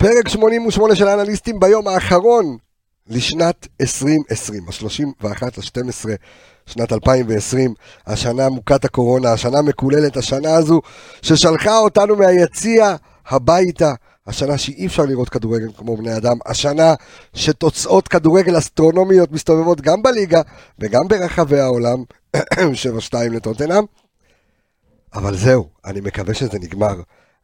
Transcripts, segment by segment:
פרק 88 של האנליסטים ביום האחרון לשנת 2020, ה-31 ל-12 שנת 2020, השנה מוכת הקורונה, השנה מקוללת, השנה הזו ששלחה אותנו מהיציע הביתה, השנה שאי אפשר לראות כדורגל כמו בני אדם, השנה שתוצאות כדורגל אסטרונומיות מסתובבות גם בליגה וגם ברחבי העולם, 7-2 לטוטנאם. אבל זהו, אני מקווה שזה נגמר.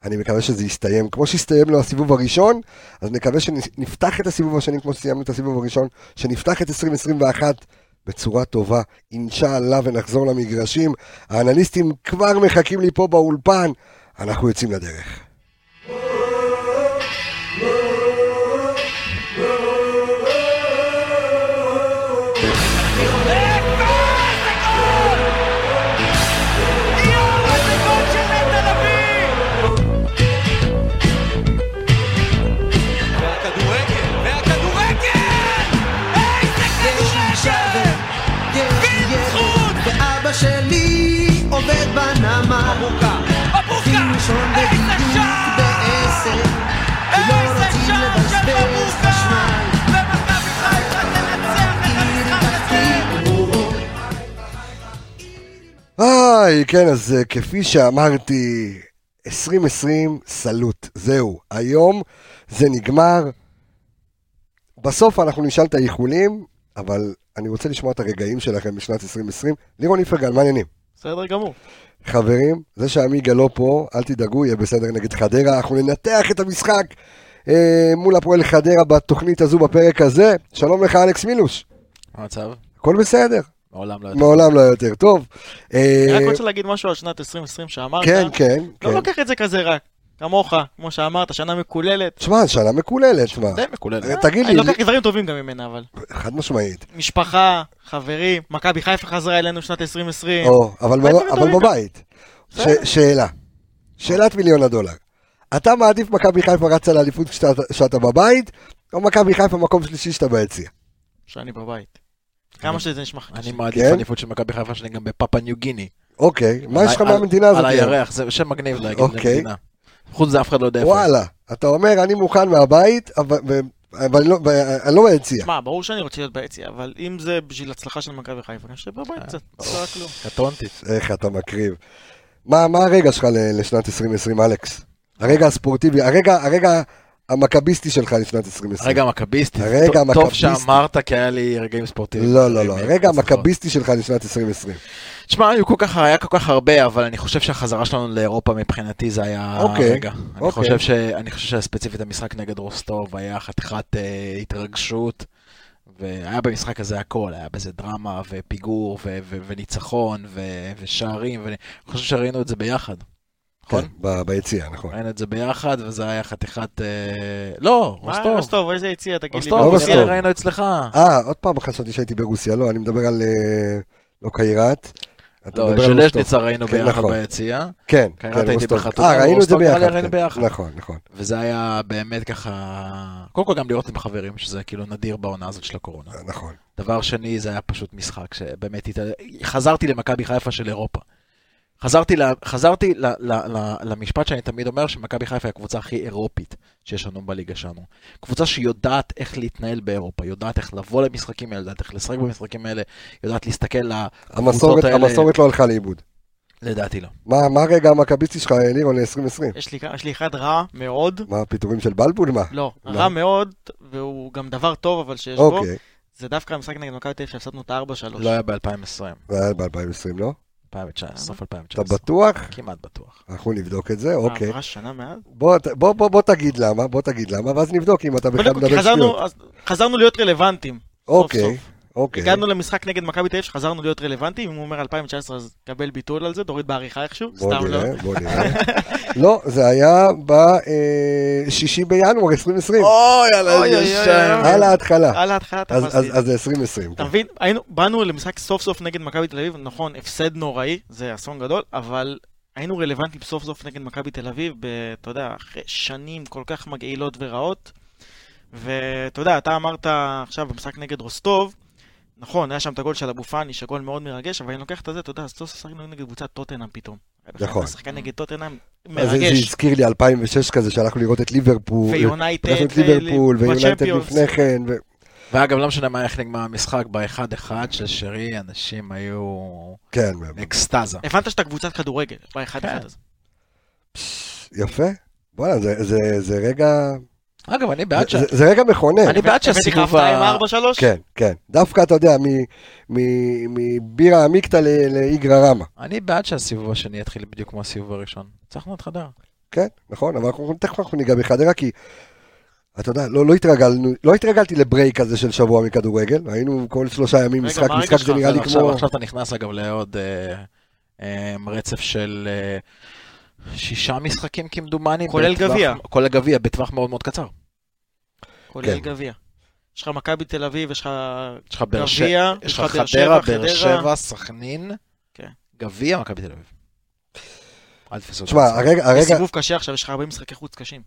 אני מקווה שזה יסתיים. כמו שהסתיים לו הסיבוב הראשון, אז נקווה שנפתח את הסיבוב השני כמו שסיימנו את הסיבוב הראשון, שנפתח את 2021 בצורה טובה, אינשאללה, ונחזור למגרשים. האנליסטים כבר מחכים לי פה באולפן, אנחנו יוצאים לדרך. היי, כן, אז אה, כפי שאמרתי, 2020 סלוט, זהו, היום זה נגמר. בסוף אנחנו נשאל את האיחולים, אבל אני רוצה לשמוע את הרגעים שלכם בשנת 2020. לירון איפרגן, מה העניינים? בסדר גמור. חברים, זה שעמיגה לא פה, אל תדאגו, יהיה בסדר נגד חדרה. אנחנו ננתח את המשחק אה, מול הפועל חדרה בתוכנית הזו, בפרק הזה. שלום לך, אלכס מילוש. מה המצב? הכל בסדר, מעולם לא יותר. מעולם לא יותר טוב. אה, אני רק רוצה להגיד משהו על שנת 2020 שאמרת. כן, כן, לא כן. לוקח את זה כזה רק. כמוך, כמו שאמרת, שנה מקוללת. תשמע, שנה מקוללת, תשמע. די מקוללת. אה, תגיד אני לי, לוקח דברים טובים גם ממנה, אבל. חד משמעית. משפחה, חברים, מכבי חיפה חזרה אלינו שנת 2020. או, אבל. בבית. שאלה. שאלת מיליון הדולר. אתה מעדיף מכבי חיפה רצה לאליפות כשאתה- כשאתה בבית, או מכבי חיפה מקום שלישי שאתה ביציע? שאני בבית. כמה שזה נשמע אני קשה. מעדיף כן? אליפות של מכבי חיפה שלי גם בפאפה ניו גיני. אוקיי, מה יש לך מהמדינה הזאת? על? הירח, זה שם מגניב להגיד אוקיי. למדינה. חוץ מזה אף אחד לא יודע איפה. וואלה, אתה אומר, אני מוכן מהבית, אבל אבל אני לא- לא ביציע. שמע, ברור שאני רוצה להיות ביציע, אבל אם זה בשביל הצלחה של מכבי חיפה, אני יושב בבית קצת. לא כלום. קטונתי. איך אתה מקריב. מה מה הרגע שלך לשנת 2020, אלכס? הרגע הספורטיבי, הרגע הרגע המכביסטי שלך לשנת 2020. הרגע המכביסטי. הרגע טוב- טוב המכביסטי. שאמרת, כי היה לי רגעים ספורטיביים. לא, לא, לא, הרגע ניצחון. המכביסטי שלך לשנת 2020. תשמע, היו כל כך, היה כל כך הרבה, אבל אני חושב שהחזרה שלנו לאירופה מבחינתי זה היה אוקיי, הרגע. אני אוקיי. חושב ש- אני חושב שספציפית המשחק נגד רוסטוב היה חתיכת אה, התרגשות, והיה במשחק הזה הכל, היה בזה דרמה ופיגור ו- ו- וניצחון ו- ושערים, ואני חושב שראינו את זה ביחד. נכון? כן, ביציע, נכון. ראינו את זה ביחד, וזה היה חתיכת... אה, לא, מה, רוסטוב. רוסטוב, איזה יציע, תגיד לי. רוסטוב, לא רוסטוב, רוסטוב. ראינו אצלך. אה, עוד פעם חשבתי שהייתי ברוסיה, לא, אני מדבר על... אה, לא קיירת. לא, על ז'לז'ניצה ראינו כן, ביחד נכון. ביציע. כן, כן, הייתי רוסטוב. בחתונה, אה, ראינו את זה רוסטוב ביחד. כן. ביחד. נכון, נכון. וזה היה באמת ככה... קודם כל גם לראות עם חברים, שזה כאילו נדיר בעונה הזאת של הקורונה. נכון. דבר שני, זה היה פשוט משחק שבאמת... חזרתי למכבי חיפה של אירופה. חזרתי, ל... חזרתי ל... ל... ל... למשפט שאני תמיד אומר, שמכבי חיפה היא הקבוצה הכי אירופית שיש לנו בליגה שלנו. קבוצה שיודעת איך להתנהל באירופה, יודעת איך לבוא למשחקים האלה, יודעת איך לשחק במשחקים האלה, יודעת להסתכל לקבוצות האלה. המסורת לא הלכה לאיבוד. לדעתי לא. מה מה הרגע המכביסטי שלך, לירון, ל-2020? יש יש לי אחד רע מאוד, מה, הפיטורים של בלבול? מה? לא, לא. רע מאוד, והוא גם דבר טוב, אבל שיש בו, אוקיי, זה דווקא המשחק נגד מכבי תל אביב שהפסדנו את ה-4-3. לא היה ב-2020, זה היה ב-2020, לא? 2019, סוף אתה 2019. בטוח? כמעט בטוח. אנחנו נבדוק את זה, אוקיי. עברה שנה מאז? בוא, בוא, בוא, בוא תגיד למה, בוא תגיד למה, ואז נבדוק אם אתה בכלל מדבר שטויות. חזרנו להיות רלוונטיים. אוקיי, סוף. אוקיי. הגענו למשחק נגד מכבי תל אביב שחזרנו להיות רלוונטיים, אם הוא אומר 2019 אז קבל ביטול על זה, תוריד בעריכה איכשהו, סתם לא. נראה, בוא נראה. לא, זה היה ב-6 בינואר 2020, אוי, על אוי, אוי, אוי, אוי. על ההתחלה. על ההתחלה אז- תפסתי. אז אז זה 2020. אתה מבין? היינו, באנו למשחק סוף סוף נגד מכבי תל אביב, נכון, הפסד נוראי, זה אסון גדול, אבל היינו רלוונטיים סוף סוף נגד מכבי תל אביב, ב- אתה יודע, אחרי שנים כל כך מגעילות ורעות. ואתה יודע, אתה אמרת עכשיו במשחק נגד רוסטוב, נכון, היה שם את הגול של אבו פאני, שגול מאוד מרגש, אבל אני לוקח את זה, אתה יודע, אז סוף סוף נגד קבוצת טוטנאם פתאום. נכון. לשחק נגד טוטנאם, אז זה זה מרגש. הזכיר לי 2006 כזה, שהלכנו לראות את ליברפול. ויונייטד, פגשנו את ליברפול, ויונייטד. לפני כן. ו- ואגב, לא משנה מה איך נגמר המשחק, ב-1-1 של שרי, אנשים היו כן, אקסטזה. הבנת שאתה קבוצת כדורגל, באחד כן. אחד הזה. יפה. וואלה, זה- זה- זה רגע... אגב, אני בעד ש... זה- זה רגע מכונן. אני בעד שהסיבוב הפתעה עם ה... 4-3? כן, כן. דווקא, אתה יודע, מ- מ- מבירה עמיקתא ל- לאיגרא רמא. אני בעד שהסיבוב השני יתחיל בדיוק כמו הסיבוב הראשון. ניצחנו את חדרה. כן, נכון, אבל אנחנו תכף אנחנו ניגע בחדרה, כי אתה יודע, לא, לא התרגלנו, לא התרגלתי לברייק הזה של שבוע מכדורגל, היינו כל שלושה ימים רגע, משחק, משחק זה? נראה לי עכשיו, כמו... עכשיו אתה נכנס אגב לעוד אה, אה, רצף של אה, שישה משחקים כמדומני. כולל גביע. כולל גביע, בטווח מאוד מאוד קצר. כולל כן. גביע. יש לך מכבי תל אביב, יש לך יש לך באר שבע, גביע, יש לך באר חדרה, שבע, באר. שבע, סכנין, כן. גביע, מכבי תל אביב. אל תפסו אותי. תשמע, הרגע, יש הרגע, סיבוב קשה עכשיו, יש לך הרבה משחקי חוץ קשים.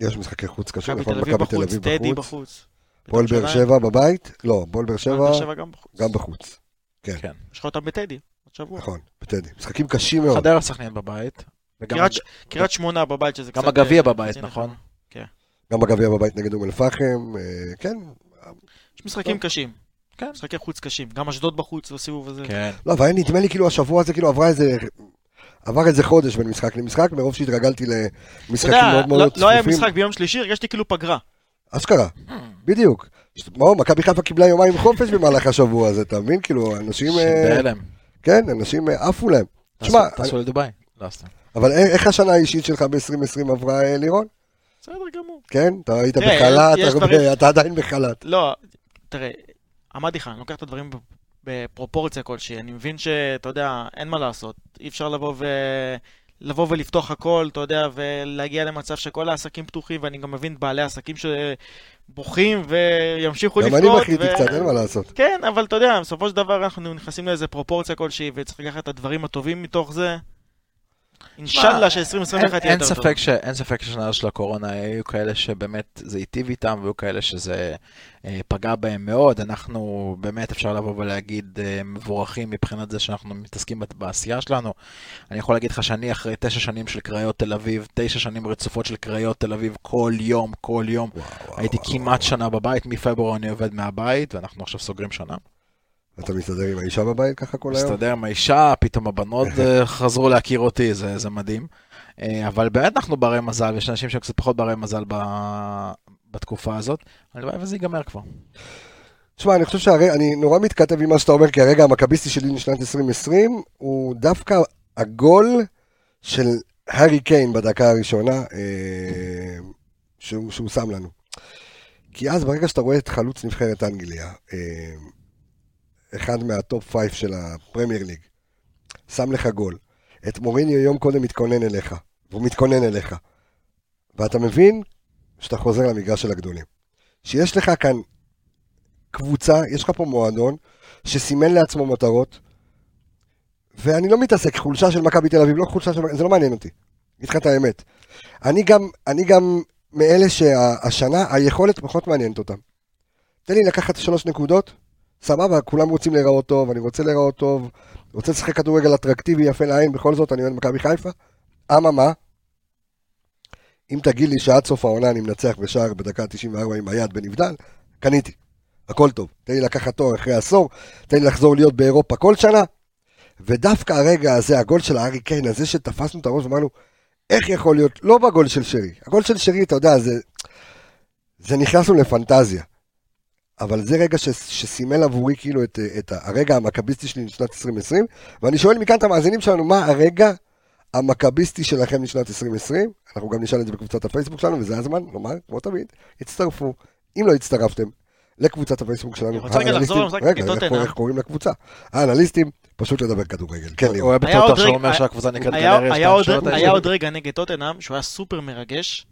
יש משחקי חוץ קשים, מכבי נכון, תל אביב מכבי תל בחוץ, אביב טדי בחוץ, בחוץ. פועל באר שבע בבית, לא, פועל באר שבע גם בחוץ. גם בחוץ, כן. יש לך אותם בטדי, עוד שבוע. נכון, בטדי, משחקים קשים מאוד, חדרה, סכנין בבית. קריית שמונה בבית, שזה גם קצת... הגביע אה, בבית, נכון? גם בגביע בבית נגד אום אל-פחם, אה, כן, יש משחקים טוב. קשים. כן. משחקי חוץ קשים. גם אשדוד בחוץ בסיבוב הזה. כן. לא, אבל נדמה לי כאילו השבוע הזה כאילו עברה איזה, עבר איזה חודש בין משחק למשחק, מרוב שהתרגלתי למשחקים יודע, מאוד מאוד לא- לא היה צפופים, משחק ביום שלישי, הרגשתי כאילו פגרה. אשכרה, בדיוק. מה, מכבי חיפה קיבלה יומיים חופש במהלך השבוע הזה, אתה מבין? כאילו, אנשים, אה, בהלם. כן, אנשים אה, עפו להם. תשמע, טסו- טסו לדובאי. לא סתם. אבל איך השנה האישית שלך ב-2020 עברה, לירון? בסדר גמור. כן? אתה היית בחל"ת, אתה עדיין בחל"ת. לא, תראה, אמרתי לך, אני לוקח את הדברים בפרופורציה כלשהי. אני מבין שאתה יודע, אין מה לעשות. אי אפשר לבוא ו... לבוא ולפתוח הכל, אתה יודע, ולהגיע למצב שכל העסקים פתוחים, ואני גם מבין בעלי עסקים שבוכים וימשיכו גם לפקוד. אני בכיתי ו- קצת, אין מה לעשות. כן, אבל אתה יודע, בסופו של דבר אנחנו נכנסים לאיזה פרופורציה כלשהי, וצריך לקחת את הדברים הטובים מתוך זה. אינשאללה ש-2021 אין- יהיה אין יותר טוב. ספק ש- אין ספק ששנה של הקורונה היו כאלה שבאמת זה היטיב איתם, והיו כאלה שזה אה, פגע בהם מאוד. אנחנו באמת, אפשר לבוא ולהגיד, אה, מבורכים מבחינת זה שאנחנו מתעסקים בעשייה שלנו. אני יכול להגיד לך שאני אחרי תשע שנים של קריות תל אביב, תשע שנים רצופות של קריות תל אביב, כל יום, כל יום. הייתי כמעט שנה בבית, מפברואר אני עובד מהבית, ואנחנו עכשיו סוגרים שנה. אתה מסתדר עם האישה בבית ככה כל היום? מסתדר עם האישה, פתאום הבנות אה, חזרו להכיר אותי, זה, זה מדהים. אה, אבל באמת אנחנו ברי מזל, ויש אנשים שהם קצת פחות ברי מזל ב... בתקופה הזאת. הלוואי וזה ייגמר כבר. תשמע, אני חושב שאני נורא מתכתב עם מה שאתה אומר, כי הרגע המכביסטי שלי לשנת 2020 הוא דווקא הגול של הארי קיין בדקה הראשונה אה, שהוא, שהוא שם לנו. כי אז ברגע שאתה רואה את חלוץ נבחרת אנגליה, אחד מה top five של הפרמייר ליג, שם לך גול, את מוריניו יום קודם מתכונן אליך, והוא מתכונן אליך, ואתה מבין שאתה חוזר למגרש של הגדולים. שיש לך כאן קבוצה, יש לך פה מועדון שסימן לעצמו מטרות, ואני לא מתעסק, חולשה של מכבי תל אביב, לא חולשה של מכבי, זה לא מעניין אותי. אגיד לך את האמת. אני גם, אני גם מאלה שהשנה היכולת פחות מעניינת אותם. תן לי לקחת שלוש נקודות, סבבה, כולם רוצים להיראות טוב, אני רוצה להיראות טוב, רוצה לשחק כדורגל אטרקטיבי, יפה לעין, בכל זאת אני אוהד מכבי חיפה. אממה, אם תגיד לי שעד סוף העונה אני מנצח בשער בדקה 94 עם היד בנבדל, קניתי. הכל טוב. תן לי לקחת תואר אחרי עשור, תן לי לחזור להיות באירופה כל שנה. ודווקא הרגע הזה, הגול של הארי קיין, הזה שתפסנו את הראש ואמרנו, איך יכול להיות, לא בגול של שרי, הגול של שרי, אתה יודע, זה, זה נכנסנו לפנטזיה. אבל זה רגע ש, שסימל עבורי כאילו את, את הרגע המכביסטי שלי לשנת 2020, ואני שואל מכאן את המאזינים שלנו, מה הרגע המכביסטי שלכם לשנת 2020? אנחנו גם נשאל את זה בקבוצת הפייסבוק שלנו, וזה הזמן לומר, כמו תמיד, הצטרפו. אם לא הצטרפתם לקבוצת הפייסבוק שלנו, אני רוצה רגע לחזור למשחק רגע, נגד איך טוטנהאם. איך קוראים לקבוצה? האנליסטים, פשוט לדבר כדורגל. כן, הוא ליאור. אוהב היה בטוח שהוא רגע- אומר שהקבוצה נקראת היה- גלריה היה עוד- שתיים, היה עוד רגע נגד טוטנאם שהוא היה סופר מרגש,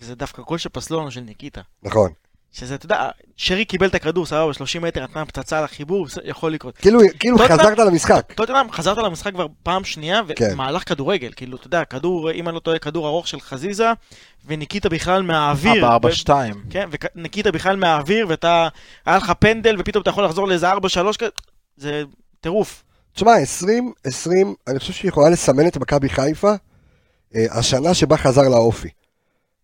וזה דווקא גול שפסלו לנו של ניקיטה. נכון. שזה, אתה יודע, שרי קיבל את הכדור, סבבה, 30 מטר, נתן פצצה על החיבור, יכול לקרות. כאילו כאילו חזרת למשחק. טוטנאם, חזרת למשחק כבר פעם שנייה, כן. ומהלך כדורגל, כאילו, אתה יודע, כדור, אם אני לא טועה, כדור ארוך של חזיזה, וניקיטה בכלל מהאוויר. בארבע ו- שתיים. כן, וניקיטה בכלל מהאוויר, ואתה, היה לך פנדל, ופתאום אתה יכול לחזור לאיזה 4-3, כזה, זה טירוף. תשמע, 20, 20, אני חושב שהיא יכולה לסמן את מכבי חיפה, אה, השנה שבה חזר לאופי.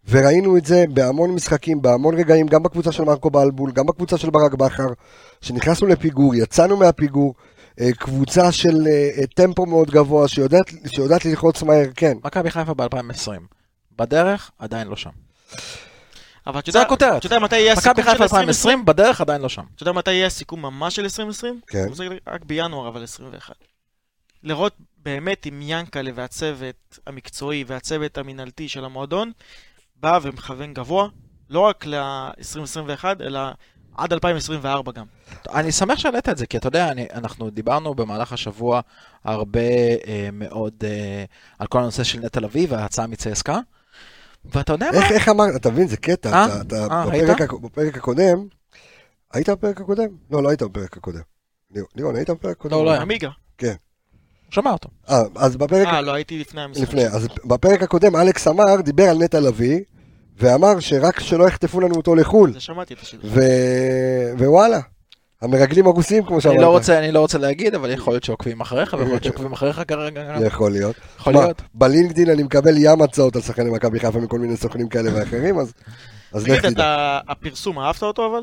וראינו את זה בהמון משחקים, בהמון רגעים, גם בקבוצה של מרקו בלבול, גם בקבוצה של ברק בכר, שנכנסנו לפיגור, יצאנו מהפיגור, אה, קבוצה של אה, אה, טמפו מאוד גבוה, שיודעת, שיודעת ללחוץ מהר, כן. מכבי חיפה ב-2020. בדרך, עדיין לא שם. אבל אתה זה יודע- הכותרת. אתה יודע מתי יהיה הסיכום של חיפה 2020? 2020, בדרך עדיין לא שם. אתה יודע מתי יהיה הסיכום ממש של 2020? כן. זה רק בינואר, אבל 21. לראות באמת אם ינקלה והצוות המקצועי והצוות המינהלתי של המועדון בא ומכוון גבוה, לא רק ל-2021, אלא עד 2024 גם. אני שמח שהעלית את זה, כי אתה יודע, אני, אנחנו דיברנו במהלך השבוע הרבה אה, מאוד אה, על כל הנושא של נטע לביא וההצעה מצסקה, ואתה יודע מה? איך, איך אמרת, אתה מבין, זה קטע, אה? אתה, אתה, אה, בפרק? הק- בפרק הקודם, היית בפרק הקודם? לא, לא היית בפרק הקודם. ליר- לירון, היית בפרק הקודם? לא, לא היה. עמיגה. שמע אותו. אה, אז בפרק, אה, לא, הייתי לפני המשחק. לפני, אז בפרק הקודם אלכס אמר, דיבר על נטע לביא, ואמר שרק שלא יחטפו לנו אותו לחו"ל, זה שמעתי את השידור. ו... ווואלה, המרגלים הרוסים כמו שאמרת. אני לא, רוצה, אני לא רוצה להגיד, אבל יכול להיות שעוקבים אחריך, ויכול להיות שעוקבים אחריך כרגע. יכול להיות. יכול להיות. בלינקדין אני מקבל ים הצעות על שחקני מכבי חיפה מכל מיני סוכנים כאלה ואחרים, אז אז לך תדע. הפרסום, אהבת אותו אבל?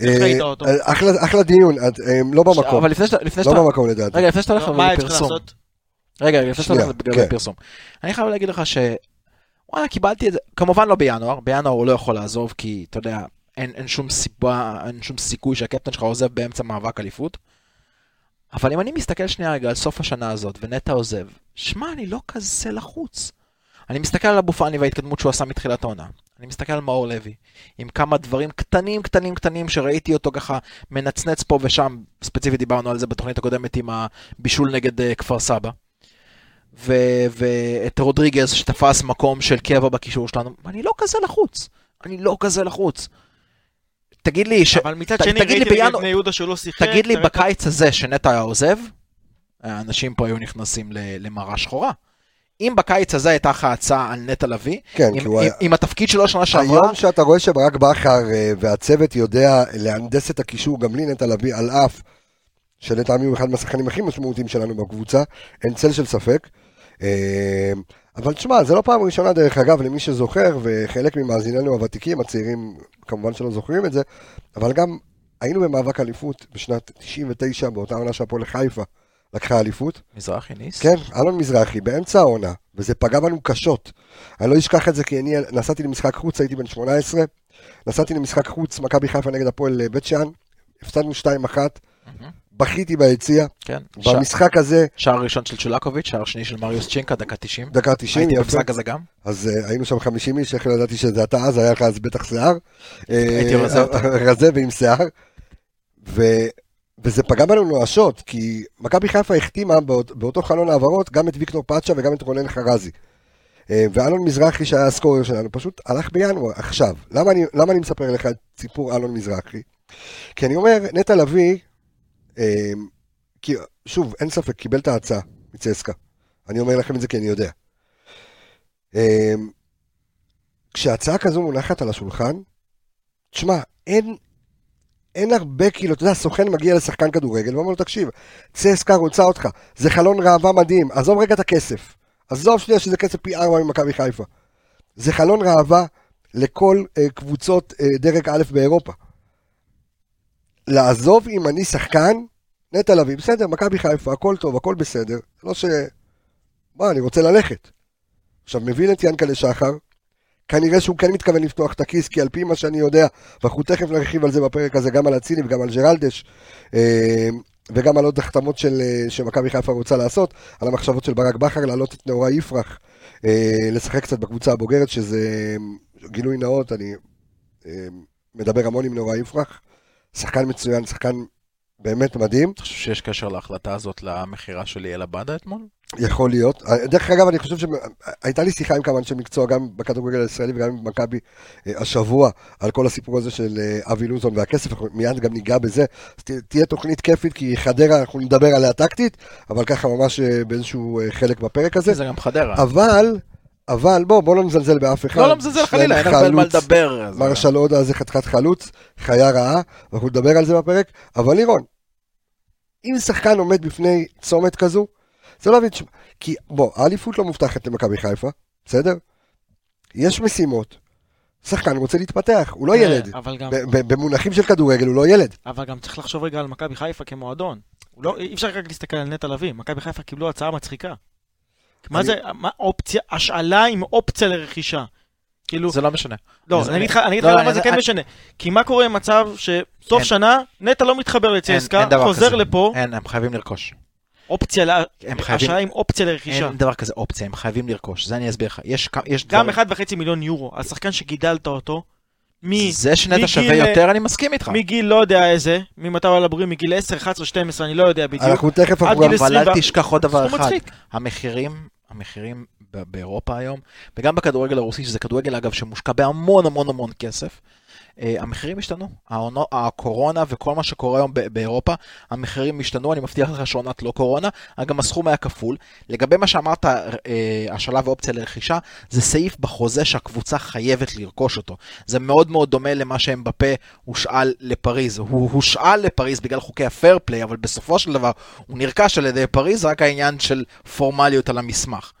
אה, איך ראית אותו? אחלה- דיון, אה, לא במקום. אבל לא. במקום לדעתי. רגע, לפני שאתה הולך לא, לפרסום. רגע, לפני שאתה הולך בגלל כן. אני חייב להגיד לך ש... וואלה, קיבלתי את זה, כמובן לא בינואר, בינואר הוא לא יכול לעזוב, כי אתה יודע, אין, אין שום סיבה, אין שום סיכוי שהקפטן שלך עוזב באמצע מאבק אליפות. אבל אם אני מסתכל שנייה רגע על סוף השנה הזאת, ונטע עוזב, שמע, אני לא כזה לחוץ. אני מסתכל על אבו פאני וההתקדמות שהוא עשה מתחילת העונה. אני מסתכל על מאור לוי, עם כמה דברים קטנים קטנים קטנים שראיתי אותו ככה מנצנץ פה ושם, ספציפית דיברנו על זה בתוכנית הקודמת עם הבישול נגד uh, כפר סבא. ואת רודריגז שתפס מקום של קבע בקישור שלנו, אני לא כזה לחוץ. אני לא כזה לחוץ. תגיד לי, ש... אבל מצד ת- שני, תגיד לי ראיתי בינואר- בני יהודה שהוא לא שיחק. תגיד לי בקיץ הזה שנטע היה עוזב, האנשים פה היו נכנסים למראה שחורה. אם בקיץ הזה הייתה לך הצעה על נטע לביא, כן, עם- עם- היה... עם התפקיד שלו שנה שעברה, היום שאתה רואה שברק בכר אה, והצוות יודע להנדס את הקישור גם בלי נטע לביא, על אף שלטעמי הוא אחד מהשחקנים הכי משמעותיים שלנו בקבוצה, אין צל של ספק. אה, אבל תשמע, זה לא פעם ראשונה דרך אגב, למי שזוכר, וחלק ממאזיננו הוותיקים, הצעירים כמובן שלא זוכרים את זה, אבל גם היינו במאבק אליפות בשנת 99, באותה עונה שהפועל חיפה לקחה אליפות. מזרחי ניס, כן, אלון מזרחי, באמצע העונה, וזה פגע בנו קשות. אני לא אשכח את זה כי אני נסעתי למשחק חוץ, הייתי בן 18, נסעתי למשחק חוץ, מכבי חיפה נגד הפועל בית שאן, הפסדנו 2-1, בכיתי ביציע, כן. ש- במשחק הזה, שער ראשון של צ'ולקוביץ', שער שני של מריוס צ'ינקה, דקה 90. דקה 90, הייתי יפה, במשחק הזה גם. אז אה, היינו שם 50 איש, איך לא ידעתי שזה אתה אז, היה לך אז בטח שיער. הייתי אה, רזה יותר. רזה ועם שיער. ו- וזה פגע בנו נואשות, כי מכבי חיפה החתימה באות- באותו חלון העברות גם את ויקטור פאצ'ה וגם את רונן חרזי. אה, ואלון מזרחי שהיה הסקורר שלנו פשוט הלך בינואר, עכשיו. למה אני, למה אני מספר לך את סיפור אלון מזרחי? כי אני אומר, נטע לביא, אה, כי, שוב, אין ספק, קיבל את ההצעה מצסקה. אני אומר לכם את זה כי אני יודע. אה, כשהצעה כזו מונחת על השולחן, תשמע, אין, אין הרבה, כאילו, אתה יודע, סוכן מגיע לשחקן כדורגל ואומר לו, תקשיב, צסקה רוצה אותך, זה חלון ראווה מדהים, עזוב רגע את הכסף. עזוב שנייה שזה כסף פי ארבע ממכבי חיפה. זה חלון ראווה לכל אה, קבוצות אה, דרג א' באירופה. לעזוב אם אני שחקן, נטע לביא, בסדר, מכבי חיפה, הכל טוב, הכל בסדר. לא ש... מה, אני רוצה ללכת. עכשיו, מבין את ינקלה שחר, כנראה שהוא כן מתכוון לפתוח את הכיס, כי על פי מה שאני יודע, ואנחנו תכף נרחיב על זה בפרק הזה, גם על אצילי וגם על ג'רלדש, אה, וגם על עוד החתמות אה, שמכבי חיפה רוצה לעשות, על המחשבות של ברק בכר להעלות את נאורי יפרח, אה, לשחק קצת בקבוצה הבוגרת, שזה אה, גילוי נאות, אני אה, מדבר המון עם נאורי יפרח, שחקן מצוין, שחקן באמת מדהים. אתה חושב שיש קשר להחלטה הזאת למכירה של ליאל עבדה אתמול? יכול להיות. דרך אגב, אני חושב שהייתה לי שיחה עם כמה אנשי מקצוע, גם בכדורגל הישראלי וגם עם מכבי אה, השבוע, על כל הסיפור הזה של אה, אבי לוזון והכסף, אנחנו מיד גם ניגע בזה. אז תהיה תוכנית כיפית, כי חדרה, אנחנו נדבר עליה טקטית, אבל ככה ממש אה, באיזשהו חלק בפרק הזה. זה גם חדרה. אבל, אבל, בוא, בוא לא נזלזל באף אחד. לא, לא מזלזל חלילה, אין הרבה על מה. לדבר. מרשל הודה זה חתיכת חלוץ, חיה רעה, ואנחנו נדבר על זה בפרק. אבל לירון, אם שחקן עומד בפני צומת כזו, זה לא להבין, תשמע, כי בוא, האליפות לא מובטחת למכבי חיפה, בסדר? יש משימות. שחקן רוצה להתפתח, הוא לא ילד. אה, אבל גם, ב- ב- במונחים של כדורגל הוא לא ילד. אבל גם צריך לחשוב רגע על מכבי חיפה כמועדון. לא, אי אפשר רק להסתכל על נטע לביא, מכבי חיפה קיבלו הצעה מצחיקה. מה אני- זה, מה אופציה, השאלה עם אופציה לרכישה. כאילו, זה לא משנה. לא, אני אגיד לך אני אגיד לך לא, למה זה כן משנה. כי מה קורה עם מצב שסוף. שנה, נטע לא מתחבר דבר חוזר. לפה, אין, הם חייבים לרכוש. אופציה, השאלה עם אופציה לרכישה. אין דבר כזה אופציה, הם חייבים לרכוש. זה אני אסביר לך. יש גם דברים- 1.5 מיליון יורו, על שחקן שגידלת אותו, מ- זה שנטע שווה יותר, אני מסכים איתך. מגיל לא יודע איזה, ממתי הוא על הבריאים, מגיל 10, 11, 12, אני לא יודע בדיוק. אנחנו תכף. אבל 20 אל תשכח עוד דבר אחד. המחירים, המחירים באירופה היום, וגם בכדורגל הרוסי, שזה כדורגל אגב שמושקע בהמון המון המון כסף, המחירים השתנו. הקורונה וכל מה שקורה היום באירופה, המחירים השתנו, אני מבטיח לך שעונת לא קורונה, גם הסכום היה כפול. לגבי מה שאמרת, אה, השלב ואופציה לרכישה, זה סעיף בחוזה שהקבוצה חייבת לרכוש אותו. זה מאוד מאוד דומה למה שאמבפה הושאל לפריז. הוא הושאל לפריז בגלל חוקי הפייר פליי, אבל בסופו של דבר הוא נרכש על ידי פריז, רק העניין של פורמליות על המסמך.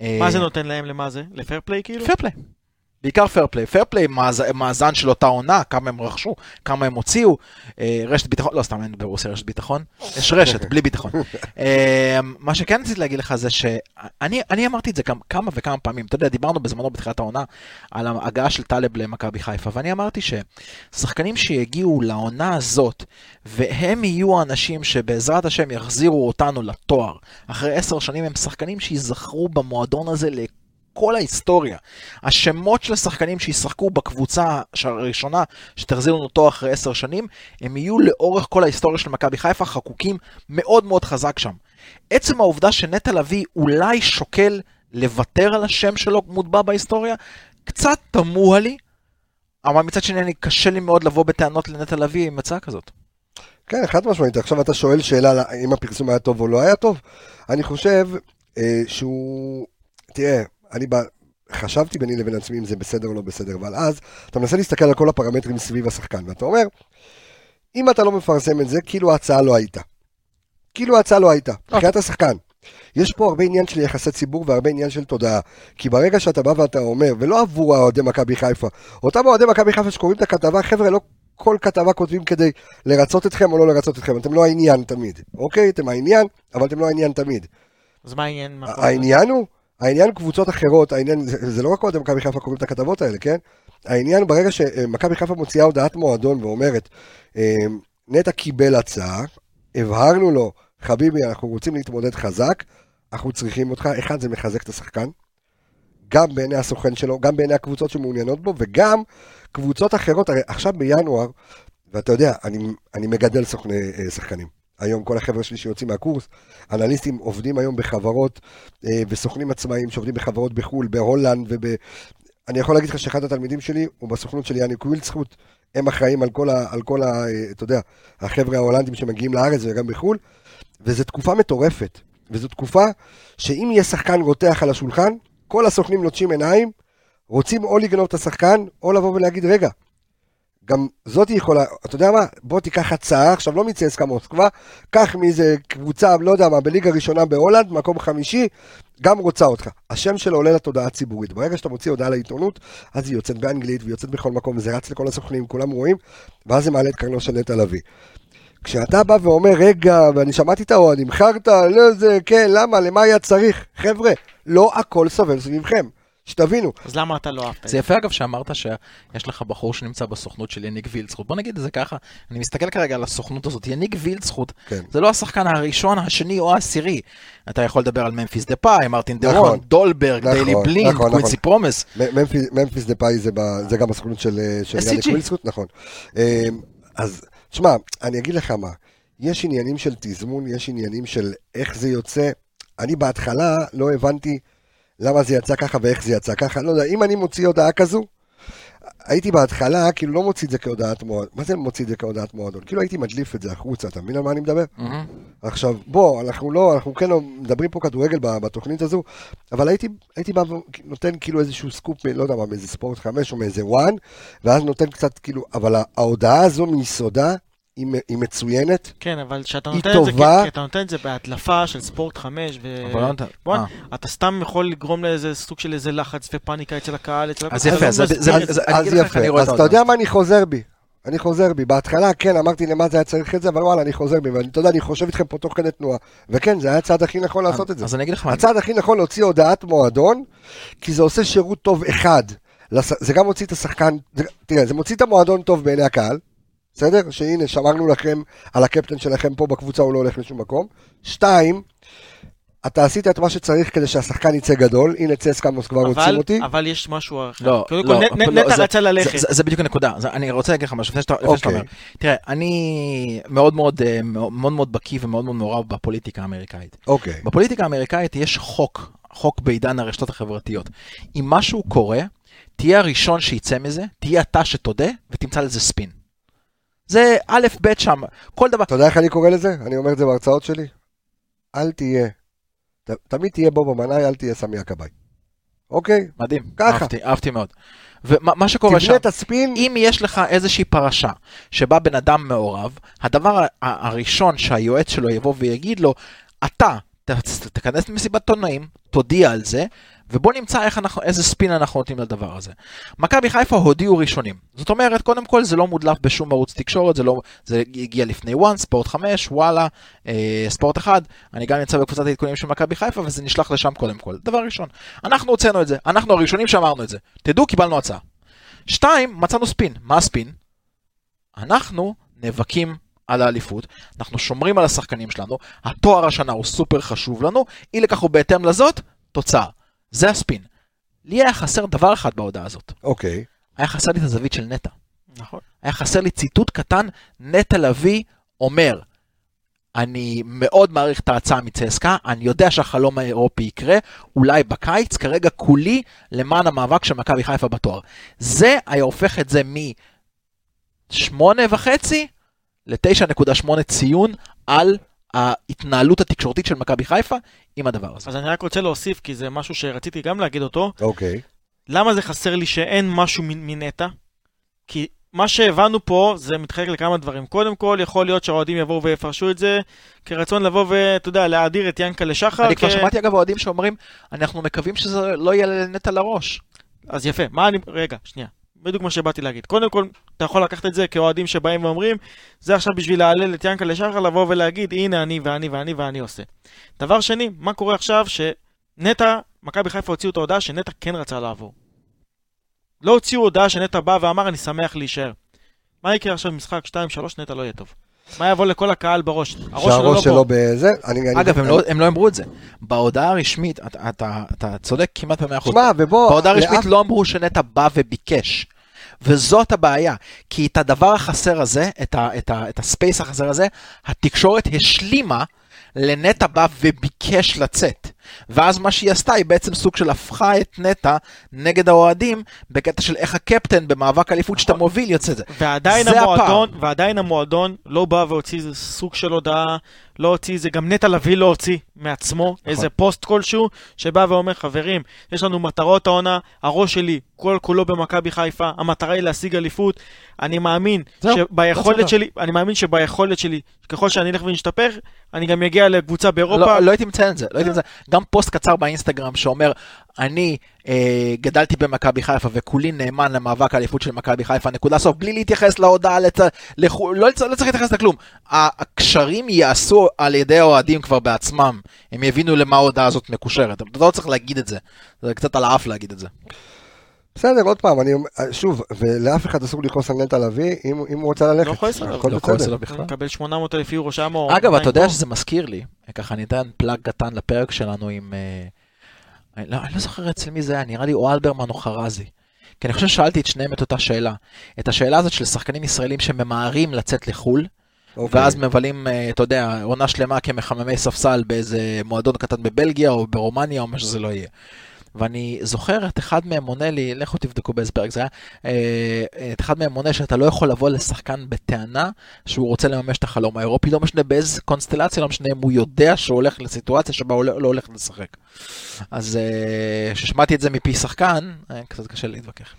מה זה נותן להם למה זה? ל fair play כאילו? fair play. בעיקר fair play. fair play מאז- מאזן של אותה עונה, כמה הם רכשו, כמה הם הוציאו, אה, רשת ביטחון, לא סתם אין ברוסיה רשת ביטחון, יש רשת, בלי ביטחון. אה, מה שכן רציתי להגיד לך זה שאני אני אמרתי את זה גם כמה וכמה פעמים, אתה יודע, דיברנו בזמנו בתחילת העונה על ההגעה של טלב למכבי חיפה, ואני אמרתי ששחקנים שיגיעו לעונה הזאת, והם יהיו האנשים שבעזרת השם יחזירו אותנו לתואר, אחרי עשר שנים הם שחקנים שייזכרו במועדון הזה כל ההיסטוריה. השמות של השחקנים שישחקו בקבוצה הראשונה שתחזיר לנו תואר אחרי עשר שנים, הם יהיו לאורך כל ההיסטוריה של מכבי חיפה חקוקים מאוד מאוד חזק שם. עצם העובדה שנטע לביא אולי שוקל לוותר על השם שלו מוטבע בהיסטוריה, קצת תמוה לי, אבל מצד שני אני קשה לי מאוד לבוא בטענות לנטע לביא עם הצעה כזאת. כן, חד משמעית. עכשיו אתה שואל שאלה אם הפרסום היה טוב או לא היה טוב. אני חושב אה, שהוא... תראה, אני ב... חשבתי ביני לבין עצמי אם זה בסדר או לא בסדר, אבל אז אתה מנסה להסתכל על כל הפרמטרים סביב השחקן, ואתה אומר, אם אתה לא מפרסם את זה, כאילו ההצעה לא הייתה. כאילו ההצעה לא הייתה, מבחינת השחקן. יש פה הרבה עניין של יחסי ציבור והרבה עניין של תודעה. כי ברגע שאתה בא ואתה אומר, ולא עבור האוהדי מכבי חיפה, אותם אוהדי מכבי חיפה שקוראים את הכתבה, חבר'ה, לא כל כתבה כותבים כדי לרצות אתכם או לא לרצות אתכם, אתם לא העניין תמיד, אוקיי? אתם העניין, אבל אתם לא העניין תמיד. אז מה העניין? העניין הוא, העניין קבוצות אחרות, העניין, זה, זה לא רק אוהדי מכבי חיפה קוראים את הכתבות האלה, כן? העניין ברגע שמכבי חיפה מוציאה הודעת מועדון ואומרת, אה, נטע קיבל הצעה, הבהרנו לו, חביבי, אנחנו רוצים להתמודד חזק, אנחנו צריכים אותך, אחד, זה מחזק את השחקן, גם בעיני הסוכן שלו, גם בעיני הקבוצות שמעוניינות בו, וגם קבוצות אחרות, הרי עכשיו בינואר, ואתה יודע, אני, אני מגדל סוכני אה, שחקנים. היום כל החבר'ה שלי שיוצאים מהקורס, אנליסטים עובדים היום בחברות אה, וסוכנים עצמאיים שעובדים בחברות בחו"ל, בהולנד וב... אני יכול להגיד לך שאחד התלמידים שלי הוא בסוכנות של יאניק ווילצחוט, הם אחראים על כל ה... על כל ה אה, אתה יודע, החבר'ה ההולנדים שמגיעים לארץ וגם בחו"ל, וזו תקופה מטורפת. וזו תקופה שאם יהיה שחקן רותח על השולחן, כל הסוכנים לוטשים עיניים, רוצים או לגנוב את השחקן, או לבוא ולהגיד, רגע, גם זאתי יכולה, אתה יודע מה, בוא תיקח הצעה, עכשיו לא מצייסקה מוסקבה, קח מאיזה קבוצה, לא יודע מה, בליגה ראשונה בהולנד, מקום חמישי, גם רוצה אותך. השם שלו עולה לתודעה הציבורית. ברגע שאתה מוציא הודעה לעיתונות, אז היא יוצאת באנגלית, והיא יוצאת בכל מקום, וזה רץ לכל הסוכנים, כולם רואים, ואז זה מעלה את קרנו של נטע לביא. כשאתה בא ואומר, רגע, ואני שמעתי את האוהדים, חרטא, לא זה, כן, למה, למה היה צריך? חבר'ה, לא הכל סובב סביבכם. שתבינו, אז למה אתה לא אהבת את זה זה? יפה אגב שאמרת שיש לך בחור שנמצא בסוכנות של יניק וילצחוט. בוא נגיד את זה ככה, אני מסתכל כרגע על הסוכנות הזאת, יניק וילצחוט, כן. זה לא השחקן הראשון, השני או העשירי. אתה יכול לדבר על ממפיס דה פאי, מרטין נכון. דרון, דולברג, נכון, דיילי בלינד, נכון, קווינסי נכון. פרומס. ממפיס- דה פאי זה, ב- זה גם הסוכנות של, אה, של SCG. יאניק ווילסקוט, נכון. אה, אז, תשמע, אני אגיד לך מה, יש עניינים של תזמון, יש עניינים של איך זה יוצא. אני בהתחלה לא הבנתי למה זה יצא ככה ואיך זה יצא ככה. לא יודע, אם אני מוציא הודעה כזו, הייתי בהתחלה, כאילו לא מוציא את זה כהודעת מועדון. מה זה מוציא את זה כהודעת מועדון? כאילו הייתי מדליף את זה החוצה, אתה מבין על מה אני מדבר? עכשיו, בוא, אנחנו לא, אנחנו כן מדברים פה כדורגל בתוכנית הזו, אבל הייתי, הייתי בא ונותן כאילו איזשהו סקופ, לא יודע מה, מאיזה ספורט חמש או מאיזה ONE, ואז נותן קצת כאילו, אבל ההודעה הזו מיסודה היא, היא מצוינת. כן, אבל כשאתה נותן את זה, נותן את זה בהדלפה של ספורט 5, ו... אבל לא בוא, אה. אתה סתם יכול לגרום לאיזה סוג של איזה לחץ ופאניקה אצל הקהל, אצל אז. יפה, אז יפה, אני רואה את אז אתה. יודע מה אני חוזר בי. אני חוזר בי. בהתחלה, כן, אמרתי למה זה היה צריך את זה, אבל וואלה, אני חוזר בי. ואתה יודע, אני חושב איתכם פה תוך כדי תנועה. וכן, זה היה הצעד הכי נכון לעשות את זה. אז אני אגיד לך מה, הצעד הכי נכון להוציא הודעת מועדון, כי זה עושה שירות טוב אחד. זה גם מוציא את השחקן, תראה, זה מוציא את המועדון טוב בעיני הקהל, בסדר? שהנה, שמרנו לכם על הקפטן שלכם פה בקבוצה, הוא לא הולך לשום מקום. שתיים, אתה עשית את מה שצריך כדי שהשחקן יצא גדול, הנה צסקה מוסקבה רוצים אותי. אבל יש משהו אחר. לא, קודם לא, כל, נטע רצה ללכת. זה- זה- זה בדיוק הנקודה, זה- אני רוצה להגיד לך משהו לפני שאתה אוקיי. אומר. תראה, אני מאוד מאוד אה, מאוד מאוד מאוד בקיא ומאוד מאוד מעורב בפוליטיקה האמריקאית. אוקיי. בפוליטיקה האמריקאית יש חוק, חוק בעידן הרשתות החברתיות. אם משהו קורה, תהיה הראשון שיצא מזה, תהיה אתה שתודה ותמצא לזה ספין. זה א' ב' שם, כל דבר. אתה יודע איך אני קורא לזה? אני אומר את זה בהרצאות שלי. אל תהיה, ת, תמיד תהיה בו במנאי, אל תהיה סמי הכבאי. אוקיי? מדהים, ככה. אהבתי, אהבתי מאוד. ומה מה שקורה שם, תבנה את הספין, אם יש לך איזושהי פרשה שבה בן אדם מעורב, הדבר הראשון שהיועץ שלו יבוא ויגיד לו, אתה תכנס למסיבת עיתונאים, תודיע על זה, ובוא נמצא איך אנחנו, איזה ספין אנחנו נותנים לדבר הזה. מכבי חיפה הודיעו ראשונים. זאת אומרת, קודם כל זה לא מודלף בשום ערוץ תקשורת, זה, לא, זה הגיע לפני וואן, ספורט 5, וואלה, אה, ספורט 1, אני גם נמצא בקבוצת העדכונים של מכבי חיפה, וזה נשלח לשם קודם כל. דבר ראשון, אנחנו הוצאנו את זה, אנחנו הראשונים שאמרנו את זה. תדעו, קיבלנו הצעה. שתיים, מצאנו ספין. מה הספין? אנחנו נאבקים על האליפות, אנחנו שומרים על השחקנים שלנו, התואר השנה הוא סופר חשוב לנו, אי לכך ובהתאם לזאת, תוצאה. זה הספין. לי היה חסר דבר אחד בהודעה הזאת. אוקיי. היה חסר לי את הזווית של נטע. נכון. היה חסר לי ציטוט קטן, נטע לביא אומר, אני מאוד מעריך את ההצעה מצסקה, אני יודע שהחלום האירופי יקרה, אולי בקיץ, כרגע כולי למען המאבק של מכבי חיפה בתואר. זה היה הופך את זה מ-8.5 ל-9.8 ציון על ההתנהלות התקשורתית של מכבי חיפה עם הדבר הזה. אז אני רק רוצה להוסיף, כי זה משהו שרציתי גם להגיד אותו, אוקיי. למה זה חסר לי שאין משהו מ- מנטע? כי מה שהבנו פה זה מתחלק לכמה דברים. קודם כל, יכול להיות שהאוהדים יבואו ויפרשו את זה כרצון לבוא ואתה יודע, להאדיר את ינקלה שחר. אני כבר כ- שמעתי אגב אוהדים שאומרים, אנחנו מקווים שזה לא יהיה לנטע לראש. אז יפה, מה אני... רגע, שנייה. בדיוק מה שבאתי להגיד. קודם כל, אתה יכול לקחת את זה כאוהדים שבאים ואומרים, זה עכשיו בשביל להלל את ינקלה שחר, לבוא ולהגיד, הנה אני ואני ואני ואני עושה. דבר שני, מה קורה עכשיו שנטע, מכבי חיפה הוציאו את ההודעה שנטע כן רצה לעבור. לא הוציאו הודעה שנטע בא ואמר, אני שמח להישאר. מה יקרה עכשיו במשחק 2-3, נטע לא יהיה טוב. מה יבוא לכל הקהל בראש? לא שהראש שלו. בזה, אני... אני- אגב, הם לא, הם לא אמרו את זה. בהודעה הרשמית, אתה, צודק כמעט במאה אחוז. שמע, ובוא... בהודעה הרשמית לא אמרו שנטע בא וביקש. וזאת הבעיה, כי את הדבר החסר הזה, את, ה, את, ה, את הספייס החסר הזה, התקשורת השלימה לנטע בא וביקש לצאת. ואז מה שהיא עשתה, היא בעצם סוג של הפכה את נטע נגד האוהדים, בקטע של איך הקפטן במאבק אליפות שאתה מוביל יוצא זה. ועדיין זה המועדון, ועדיין המועדון לא בא והוציא איזה סוג של הודעה, לא הוציא איזה, גם נטע לביא לא הוציא מעצמו, נכון. איזה פוסט כלשהו, שבא ואומר, חברים, יש לנו מטרות העונה, הראש שלי כל כולו במכבי חיפה, המטרה היא להשיג אליפות, אני מאמין לא שביכולת בסדר. שלי, אני מאמין שביכולת שלי, ככל שאני אלך ונשתפר, אני גם אגיע לקבוצה באירופה. לא, לא הייתי מציין את זה, לא הייתי מציין. גם פוסט קצר באינסטגרם שאומר, אני אה, גדלתי במכבי חיפה וכולי נאמן למאבק האליפות של מכבי חיפה, נקודה סוף, בלי להתייחס להודעה, לצ... לחו... לא. לא צריך להתייחס לכלום. הקשרים ייעשו על ידי האוהדים כבר בעצמם, הם יבינו למה ההודעה הזאת מקושרת. אתה לא צריך להגיד את זה, זה קצת על האף להגיד את זה. בסדר, עוד פעם, אני אומר, שוב, ולאף אחד אסור לכעוס על נטע לביא, אם אם הוא רוצה ללכת. לא כועס עליו. לא כועס. עליו בכלל. מקבל 800 אלף יורו שם או... אגב, אתה יודע 200 שזה מזכיר לי, ככה אני אתן פלאג קטן לפרק שלנו עם... אה, אני לא, אני לא זוכר אצל מי זה היה, נראה לי או אלברמן או חרזי. כי אני חושב ששאלתי את שניהם את אותה שאלה. את השאלה הזאת של שחקנים ישראלים שממהרים לצאת לחו"ל, אוקיי. ואז מבלים, אה, אתה יודע, עונה שלמה כמחממי ספסל באיזה מועדון קטן בבלגיה או ברומניה או מה שזה לא יהיה. ואני זוכר את אחד מהם מונה לי, לכו תבדקו באיזה פרק זה היה, אה, את אחד מהם מונה שאתה לא יכול לבוא לשחקן בטענה שהוא רוצה לממש את החלום האירופי, לא משנה באיזה קונסטלציה, לא משנה אם הוא יודע שהוא הולך לסיטואציה שבה הוא לא לא הולך לשחק. אז אה, כששמעתי את זה מפי שחקן, קצת קשה להתווכח.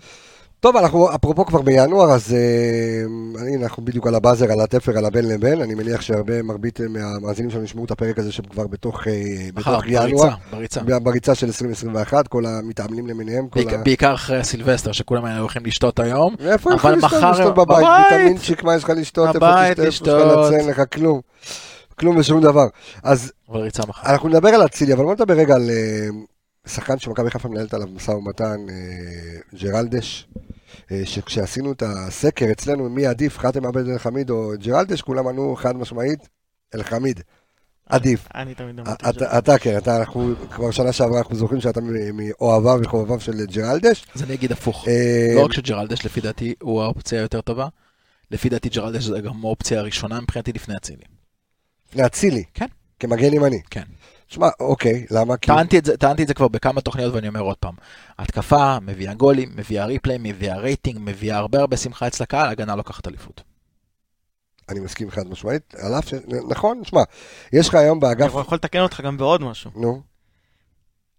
טוב, אנחנו אפרופו כבר בינואר, אז אה, הנה, אנחנו בדיוק על הבאזר, על התפר, על הבין לבין. אני מניח שהרבה, מרבית אה, מהמאזינים שלנו ישמעו את הפרק הזה שהם כבר בתוך, אה, בתוך ינואר. בריצה, בריצה. בריצה של 2021, כל המתאמנים למיניהם. כל בעיקר- ה- בעיקר אחרי הסילבסטר, שכולם היו הולכים לשתות היום. איפה אבל יכול לשתות? לשתות בבית, בבית. ויטמינצ'יק, מה יש לך לשתות? בבית לשתות. לצן לך? כלום. כלום ושום דבר. אז. אנחנו נדבר על אצילי, אבל בוא נדבר רגע על שחקן שמכבי חיפה מנהלת עליו משא ומתן, אה, ג'רלדש, אה, שכשעשינו את הסקר אצלנו, מי עדיף, חתם עבד אל חמיד או ג'רלדש, כולם ענו חד משמעית, אל חמיד. עדיף. אני תמיד אמרתי את זה. אתה, כן, אנחנו, כבר שנה שעברה אנחנו זוכרים שאתה מאוהביו וחובביו של ג'רלדש. אז אני אגיד הפוך. אה, לא רק שג'רלדש, לפי דעתי, הוא האופציה היותר טובה. לפי דעתי ג'רלדש זה גם האופציה הראשונה מבחינתי לפני אצילי. לפני אצילי. כן. כמגן ימני. כן. שמע, אוקיי, למה? כי... טענתי את, זה, טענתי את זה כבר בכמה תוכניות ואני אומר עוד פעם. התקפה מביאה גולים, מביאה replay, מביאה רייטינג, מביאה הרבה הרבה שמחה אצל הקהל, הגנה לוקחת אליפות. אני מסכים חד משמעית, על אף ש... נכון, שמע, יש לך היום אני באגף... יכול לתקן אותך גם בעוד משהו. נו,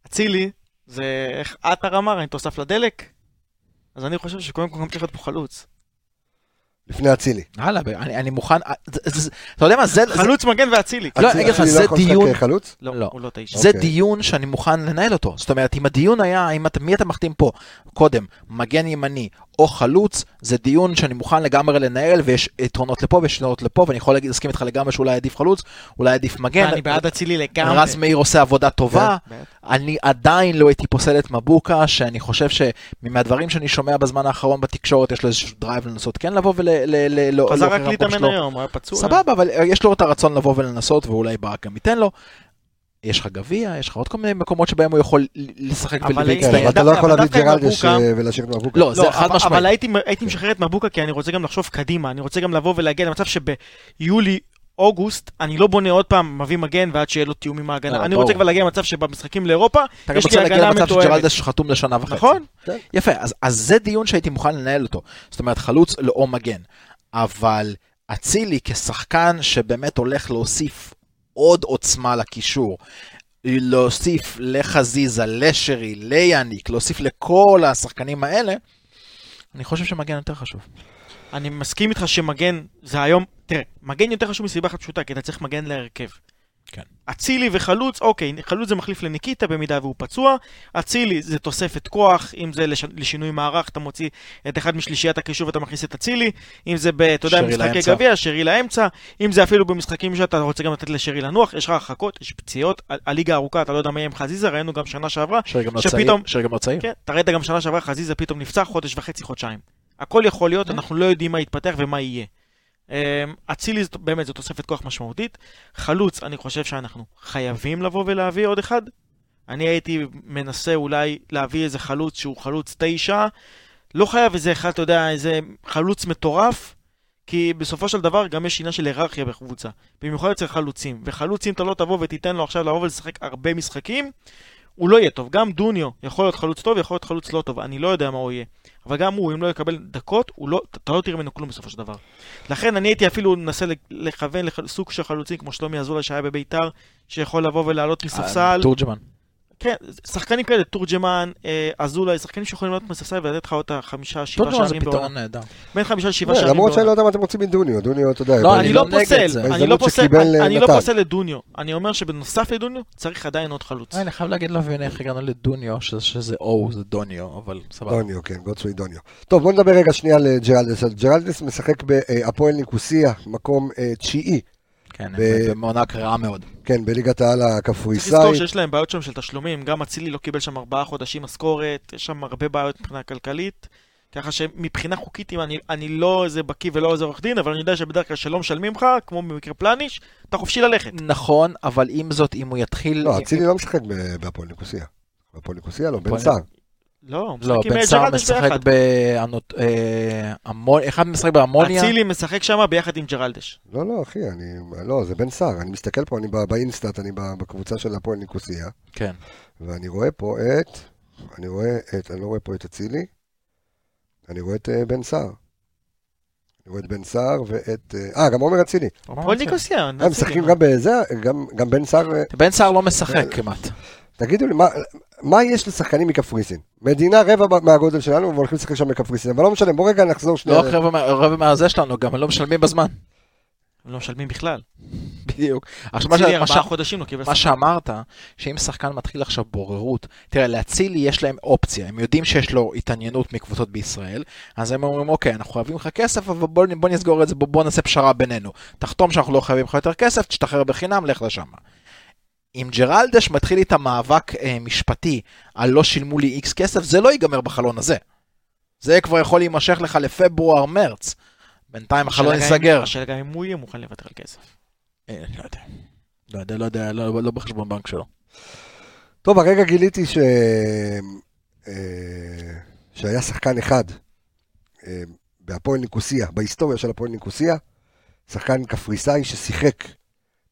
אצילי, זה איך עטר אמר, אני תוסף לדלק? אז אני חושב שקודם כל גם צריך להיות פה חלוץ. לפני אצילי. הלאה, אני, אני מוכן, אה, זה, זה, זה, אתה יודע מה, זה, זה, חלוץ מגן ואצילי. לא, אני אגיד לך, אצילי זה לא יכול לשחק דיון- חלוץ? לא, לא. הוא לא תשע. זה אוקיי. דיון שאני מוכן לנהל אותו. זאת אומרת, אם הדיון היה, אם אתה, מי אתה מחתים פה קודם, מגן ימני או חלוץ, זה דיון שאני מוכן לגמרי לנהל, ויש יתרונות לפה ויש יתרונות לפה, ואני יכול להגיד- להסכים איתך לגמרי שאולי עדיף חלוץ, אולי עדיף מגן. אני בעד אצילי לגמרי. רז מאיר עושה עבודה טובה. בטח. אני עדיין לא הייתי פוסל את מבוקה, שאני חושב שמהדברים שאני שומע בזמן האחרון בתקשורת, יש לו איזשהו drive לנסות כן לבוא ול... ל- ל- לא- חזר להוכיח רק למקום להתאמן. היום, הוא היה פצוע. סבבה, אבל יש לו את הרצון לבוא ולנסות, ואולי ברק גם ייתן לו. יש לך גביע, יש לך עוד כל מיני מקומות שבהם הוא יכול לשחק ולהצטיין. אבל אתה לא יכול להביא את ג'רלדש ולהשאיר את מבוקה. לא, זה לא, חד משמעית. אבל הייתי, הייתי משחרר את מבוקה כי אני רוצה גם לחשוב קדימה, אני רוצה גם לבוא ולהגיע למצב שביולי, אוגוסט, אני לא בונה עוד פעם מביא מגן ועד שיהיה לו תיאום עם ההגנה. אני. רוצה כבר להגיע למצב שבמשחקים לאירופה, אתה גם יש רוצה לי להגיע הגנה למצב מתואמת. שג'רלדש חתום לשנה וחצי. נכון? יפה, אז, זה דיון שהייתי מוכן לנהל אותו. זאת אומרת, חלוץ לא- או מגן. אבל אצילי כשחקן שבאמת הולך להוסיף עוד עוצמה לקישור, להוסיף לחזיזה, לשרי, ליאניק, להוסיף לכל השחקנים האלה, אני חושב שמגן יותר חשוב. אני מסכים איתך שמגן זה היום, תראה, מגן יותר חשוב מסיבה אחת פשוטה, כי אתה צריך מגן להרכב. כן. אצילי וחלוץ, אוקיי, חלוץ זה מחליף לניקיטה במידה והוא פצוע, אצילי זה תוספת כוח, אם זה לש... לשינוי מערך, אתה מוציא את אחד משלישיית הקישור ואתה מכניס את אצילי, אם זה, ב, אתה יודע, משחקי. גביע, שרי לאמצע, אם זה אפילו במשחקים שאתה רוצה גם לתת לשרי לנוח, יש לך הרחקות, יש פציעות, ה- הליגה ארוכה, אתה לא יודע מה יהיה עם חזיזה, ראינו גם שנה שעברה, שרי גם לא שפתאום-. שרי גם לא צעיר. כן, אתה ראית גם שנה שעברה, חזיזה פתאום נפצע חודש וחצי, חודשיים. הכל יכול להיות, אנחנו לא יודעים מה יתפתח ומה יהיה. אמ, אצילי באמת זו תוספת כוח משמעותית. חלוץ, אני חושב שאנחנו חייבים לבוא ולהביא עוד אחד. אני הייתי מנסה אולי להביא איזה חלוץ שהוא חלוץ תשע. לא חייב איזה אחד, אתה יודע, איזה חלוץ מטורף. כי בסופו של דבר גם יש עניין של היררכיה בקבוצה. במיוחד אצל חלוצים. וחלוץ, אם אתה לא תבוא ותיתן לו עכשיו לבוא ולשחק הרבה משחקים, הוא לא יהיה טוב. גם דוניו יכול להיות חלוץ טוב, יכול להיות חלוץ לא טוב. אני לא יודע מה הוא יהיה. אבל גם הוא, אם לא יקבל דקות, לא, אתה לא תראה ממנו כלום בסופו של דבר. לכן אני הייתי אפילו מנסה לכוון לסוג של חלוצים כמו שלומי אזולאי שהיה בביתר, שיכול לבוא ולעלות מספסל. אה, תורג'מן. כן, שחקנים כאלה, תורג'מן, אה, אזולאי, שחקנים שיכולים לעלות מספסל ולתת לך עוד את החמישה, שבעה תורג'מן זה שערים פתרון בעונה. נהדר. בין חמישה לשבעה לא, שערים למרות שאני לא. יודע מה אתם רוצים מדוניו, דוניו, אתה יודע. לא, אני לא לא פוסל, זה. אני לא פוסל, אני- לא. פוסל לדוניו. אני אומר שבנוסף לדוניו, צריך עדיין עוד חלוץ. אני חייב להגיד לא מבין איך הגענו לדוניו, שזה או, זה דוניו, אבל סבבה. דוניו, כן, גודסוויי דוניו. טוב, בוא נדבר רגע שנייה על ג'רלדס. אז ג'רלדס משחק בהפועל ניקוסיה, מקום אה, תשיעי, כן, ב- בעונה רעה מאוד. כן, בליגת העל צריך הקפריסאית. לזכור שיש להם בעיות שם של תשלומים, גם אצילי לא קיבל שם ארבעה חודשים משכורת, יש שם הרבה בעיות מבחינה כלכלית, ככה שמבחינה חוקית, אם אני, אני לא איזה בקיא ולא איזה עורך דין, אבל אני יודע שבדרך כלל שלא משלמים לך, כמו במקרה פלאניץ', אתה חופשי ללכת. נכון, אבל עם זאת, אם הוא יתחיל... לא, אצילי לא משחק בהפועל ניקוסיה. בהפועל ניקוסיה לא, בן סער. לא, הוא לא, משחק עם בן סער ג'רלדש משחק ביחד. בהמון... אחד משחק בהמוניה. אצילי משחק שם ביחד עם ג'רלדש. לא, לא, אחי, אני... לא, זה בן סער. אני מסתכל פה, אני ב- באינסטאט, אני ב- בקבוצה של הפועל ניקוסיה, כן. ואני רואה פה את... אני רואה את... אני לא רואה פה את אצילי, אני רואה את אה, בן סער. אני רואה את בן סער ואת... אה, אה, גם עומר אצילי. הפועל ניקוסיה. הם משחקים גם בזה, גם- גם בן סער... אה, בן סער לא משחק כמעט. תגידו לי, מה, מה יש לשחקנים מקפריסין? מדינה רבע מהגודל שלנו, והולכים לשחק שם בקפריסין, אבל לא משנה, בוא רגע נחזור שנייה. לא רבע מה- רבע מהזה שלנו, גם לא משלמים בזמן. הם לא משלמים בכלל. בדיוק. עכשיו, מה ש- מה ש- חודשים לא קיבל מה. שאמרת, שאם שחקן מתחיל עכשיו בוררות, תראה, לאצילי יש להם אופציה, הם יודעים שיש לו התעניינות מקבוצות בישראל, אז הם אומרים, אוקיי, אנחנו חייבים לך כסף, אבל בוא, בוא נסגור את זה, בוא, בוא נעשה פשרה בינינו. תחתום שאנחנו לא חייבים לך יותר כסף, תשתחרר בחינם, לך לשם. אם ג'רלדש מתחיל איתה מאבק אה, משפטי על לא שילמו לי איקס כסף, זה לא ייגמר בחלון הזה. זה כבר יכול להימשך לך לפברואר-מרץ. בינתיים החלון ייסגר. השאלה גם אם הוא יהיה מוכן לוותר על כסף. אה, לא יודע. לא יודע, לא יודע, לא, לא בחשבון בנק שלו. טוב, הרגע גיליתי ש... אה, שהיה שחקן אחד אה, בהפועל ניקוסיה, בהיסטוריה של הפועל ניקוסיה, שחקן קפריסאי ששיחק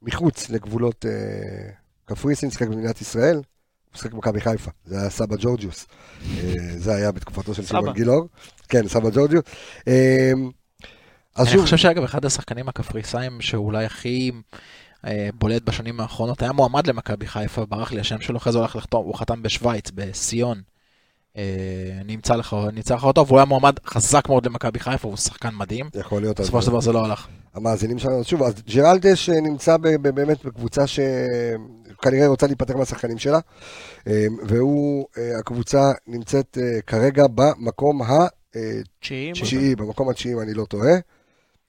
מחוץ לגבולות אה, קפריסין, שיחק במדינת ישראל, הוא שיחק במכבי חיפה, זה היה סבא ג'ורג'יוס. אה, זה היה בתקופתו של. שמעון גילאור. כן, סבא ג'ורג'יוס. אה, אני חושב שאגב, אחד השחקנים הקפריסאים שאולי הכי אה, בולט בשנים האחרונות, היה מועמד למכבי חיפה, ברח לי השם שלו, אחרי זה הוא הלך לחתום, הוא חתם בשוויץ, בסיון. נמצא לך, נמצא לך אותו, והוא היה מועמד חזק מאוד למכבי חיפה, הוא שחקן מדהים. יכול להיות, בסופו של דבר זה לא הלך. המאזינים שלנו, שוב, אז ג'רלדש נמצא באמת בקבוצה שכנראה רוצה להיפטר מהשחקנים שלה, אה, והוא, אה, הקבוצה נמצאת אה, כרגע במקום תשיעי. התשיעי, במקום התשיעי אם אני לא טועה.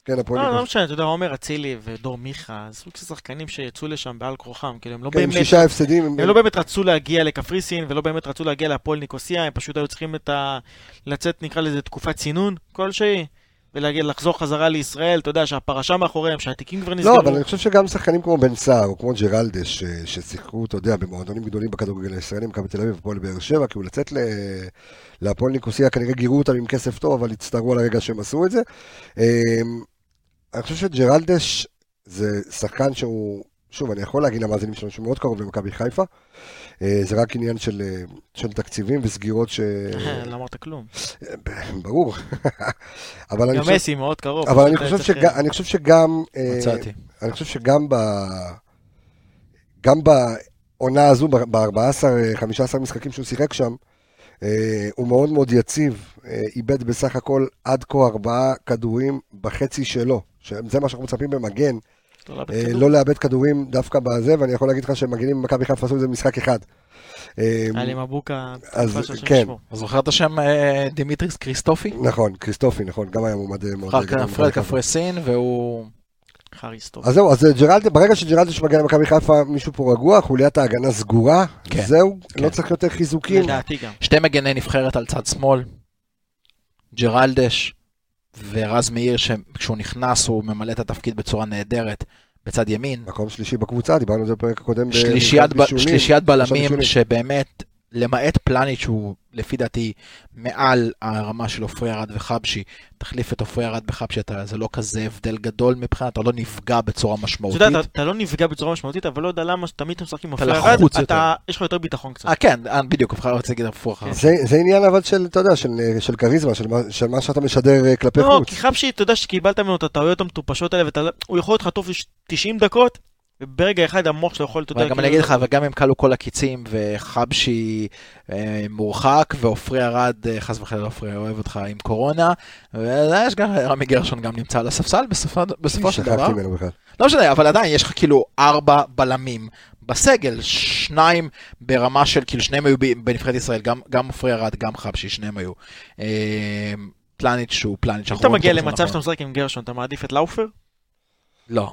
כן, הפועל לא, לא. משנה, אתה יודע, עומר אצילי ודור מיכה, סוג של שחקנים שיצאו לשם בעל כורחם, כאילו הם לא כן, באמת... שישה הפסדים. הם- לא באמת רצו להגיע לקפריסין, ולא באמת רצו להגיע להפועל ניקוסיה, הם פשוט היו צריכים את ה... לצאת, נקרא לזה, תקופת צינון כלשהי, ולהגיע, לחזור חזרה לישראל, אתה יודע, שהפרשה מאחוריהם, שהתיקים כבר נסגרו. לא, אבל אני חושב שגם שחקנים כמו בן סער, או כמו ג'רלדש, ש- ששיחקו, אתה יודע, במועדונים גדולים בכדורגל הישראלי, מכבי תל אביב הפועל באר שבע, כאילו לצאת ל- להפועל ניקוסיה, כנראה גירו אותם עם כסף טוב, אבל הצטערו על הרגע שהם עשו את זה. אמ, אני חושב שג'רלדש זה שחקן שהוא, שוב, אני יכול להגיד למאזינים שלנו שהוא מאוד קרוב למכבי חיפה. אה, זה רק עניין של, אה, של תקציבים וסגירות ש... לא אמרת כלום. ברור. אבל אני גם חושב... מסי מאוד קרוב. אבל אני חושב, שגם, אני חושב שגם... אה, מצאתי. אני חושב שגם ב... גם בעונה הזו, ב-14-15 משחקים שהוא שיחק שם, אה, הוא מאוד מאוד יציב, אה, איבד בסך הכל עד כה ארבעה כדורים בחצי שלו. זה מה שאנחנו מצפים במגן, לא לאבד אה. לא לאבד כדורים דווקא בזה, ואני יכול להגיד לך שמגנים במכבי חיפה עשו את זה במשחק אחד. אה, היה לי מבוקה, אז תקופה שהשם כן. ישמור. זוכר את השם אה, דימיטריס קריסטופי? נכון, קריסטופי, נכון, גם היה מועמד מאוד אחר גדול כך פרד. קפרסין, והוא... חריס טוב. אז זהו, אז ג'רלד, ברגע שג'רלדש מגיע למכבי חיפה, מישהו פה רגוע, חוליית ההגנה סגורה, כן. זהו, כן. לא צריך יותר חיזוקים. לדעתי גם. שתי מגני נבחרת על צד שמאל, ג'רלדש ורז מאיר, שכשהוא נכנס הוא ממלא את התפקיד בצורה נהדרת בצד ימין. מקום שלישי בקבוצה, דיברנו על זה בפרק הקודם. שלישיית, ב... שלישיית בלמים. שבאמת, למעט פלניץ' שהוא לפי דעתי מעל הרמה של עופרי ארד וחבשי, תחליף את עופרי ארד וחבשי, אתה, זה לא כזה הבדל גדול מבחינת, אתה לא נפגע בצורה אתה משמעותית. יודע, אתה- אתה לא נפגע בצורה משמעותית, אבל לא יודע למה, תמיד אתה משחק עם אתה מפריע רד, לחוץ אתה, יש לך יותר ביטחון קצת. אה כן, אה, בדיוק, אני רוצה להגיד הפוך. כן. זה, זה עניין אבל של, אתה יודע, של, של כריזמה, של, מה- של מה שאתה משדר אה, כלפי לא, חוץ. כי חבשי, אתה יודע שקיבלת ממנו את הטעויות המטופשות האלה, והוא יכול להיות טוב 90 דקות, וברגע אחד המוח שלו יכול, אתה יודע, גם אני אגיד לך, וגם אם כלו כל הקיצים וחבשי אה, מורחק ועופרי ארד, אה, חס וחלילה עופרי אוהב אותך עם קורונה, ויש גם רמי גרשון גם נמצא על הספסל בסופו, של דבר. שכחתי ממנו בכלל. לא משנה, אבל עדיין יש לך כאילו ארבע בלמים בסגל, שניים ברמה של, כאילו שניהם היו בנבחרת ישראל, גם, גם עופרי ארד, גם חבשי, שניהם היו. אה, פלניץ' שהוא פלניץ'. אם אתה מגיע למצב בזמן שאתה משחק עם גרשון, אתה מעדיף את לאופר? לא.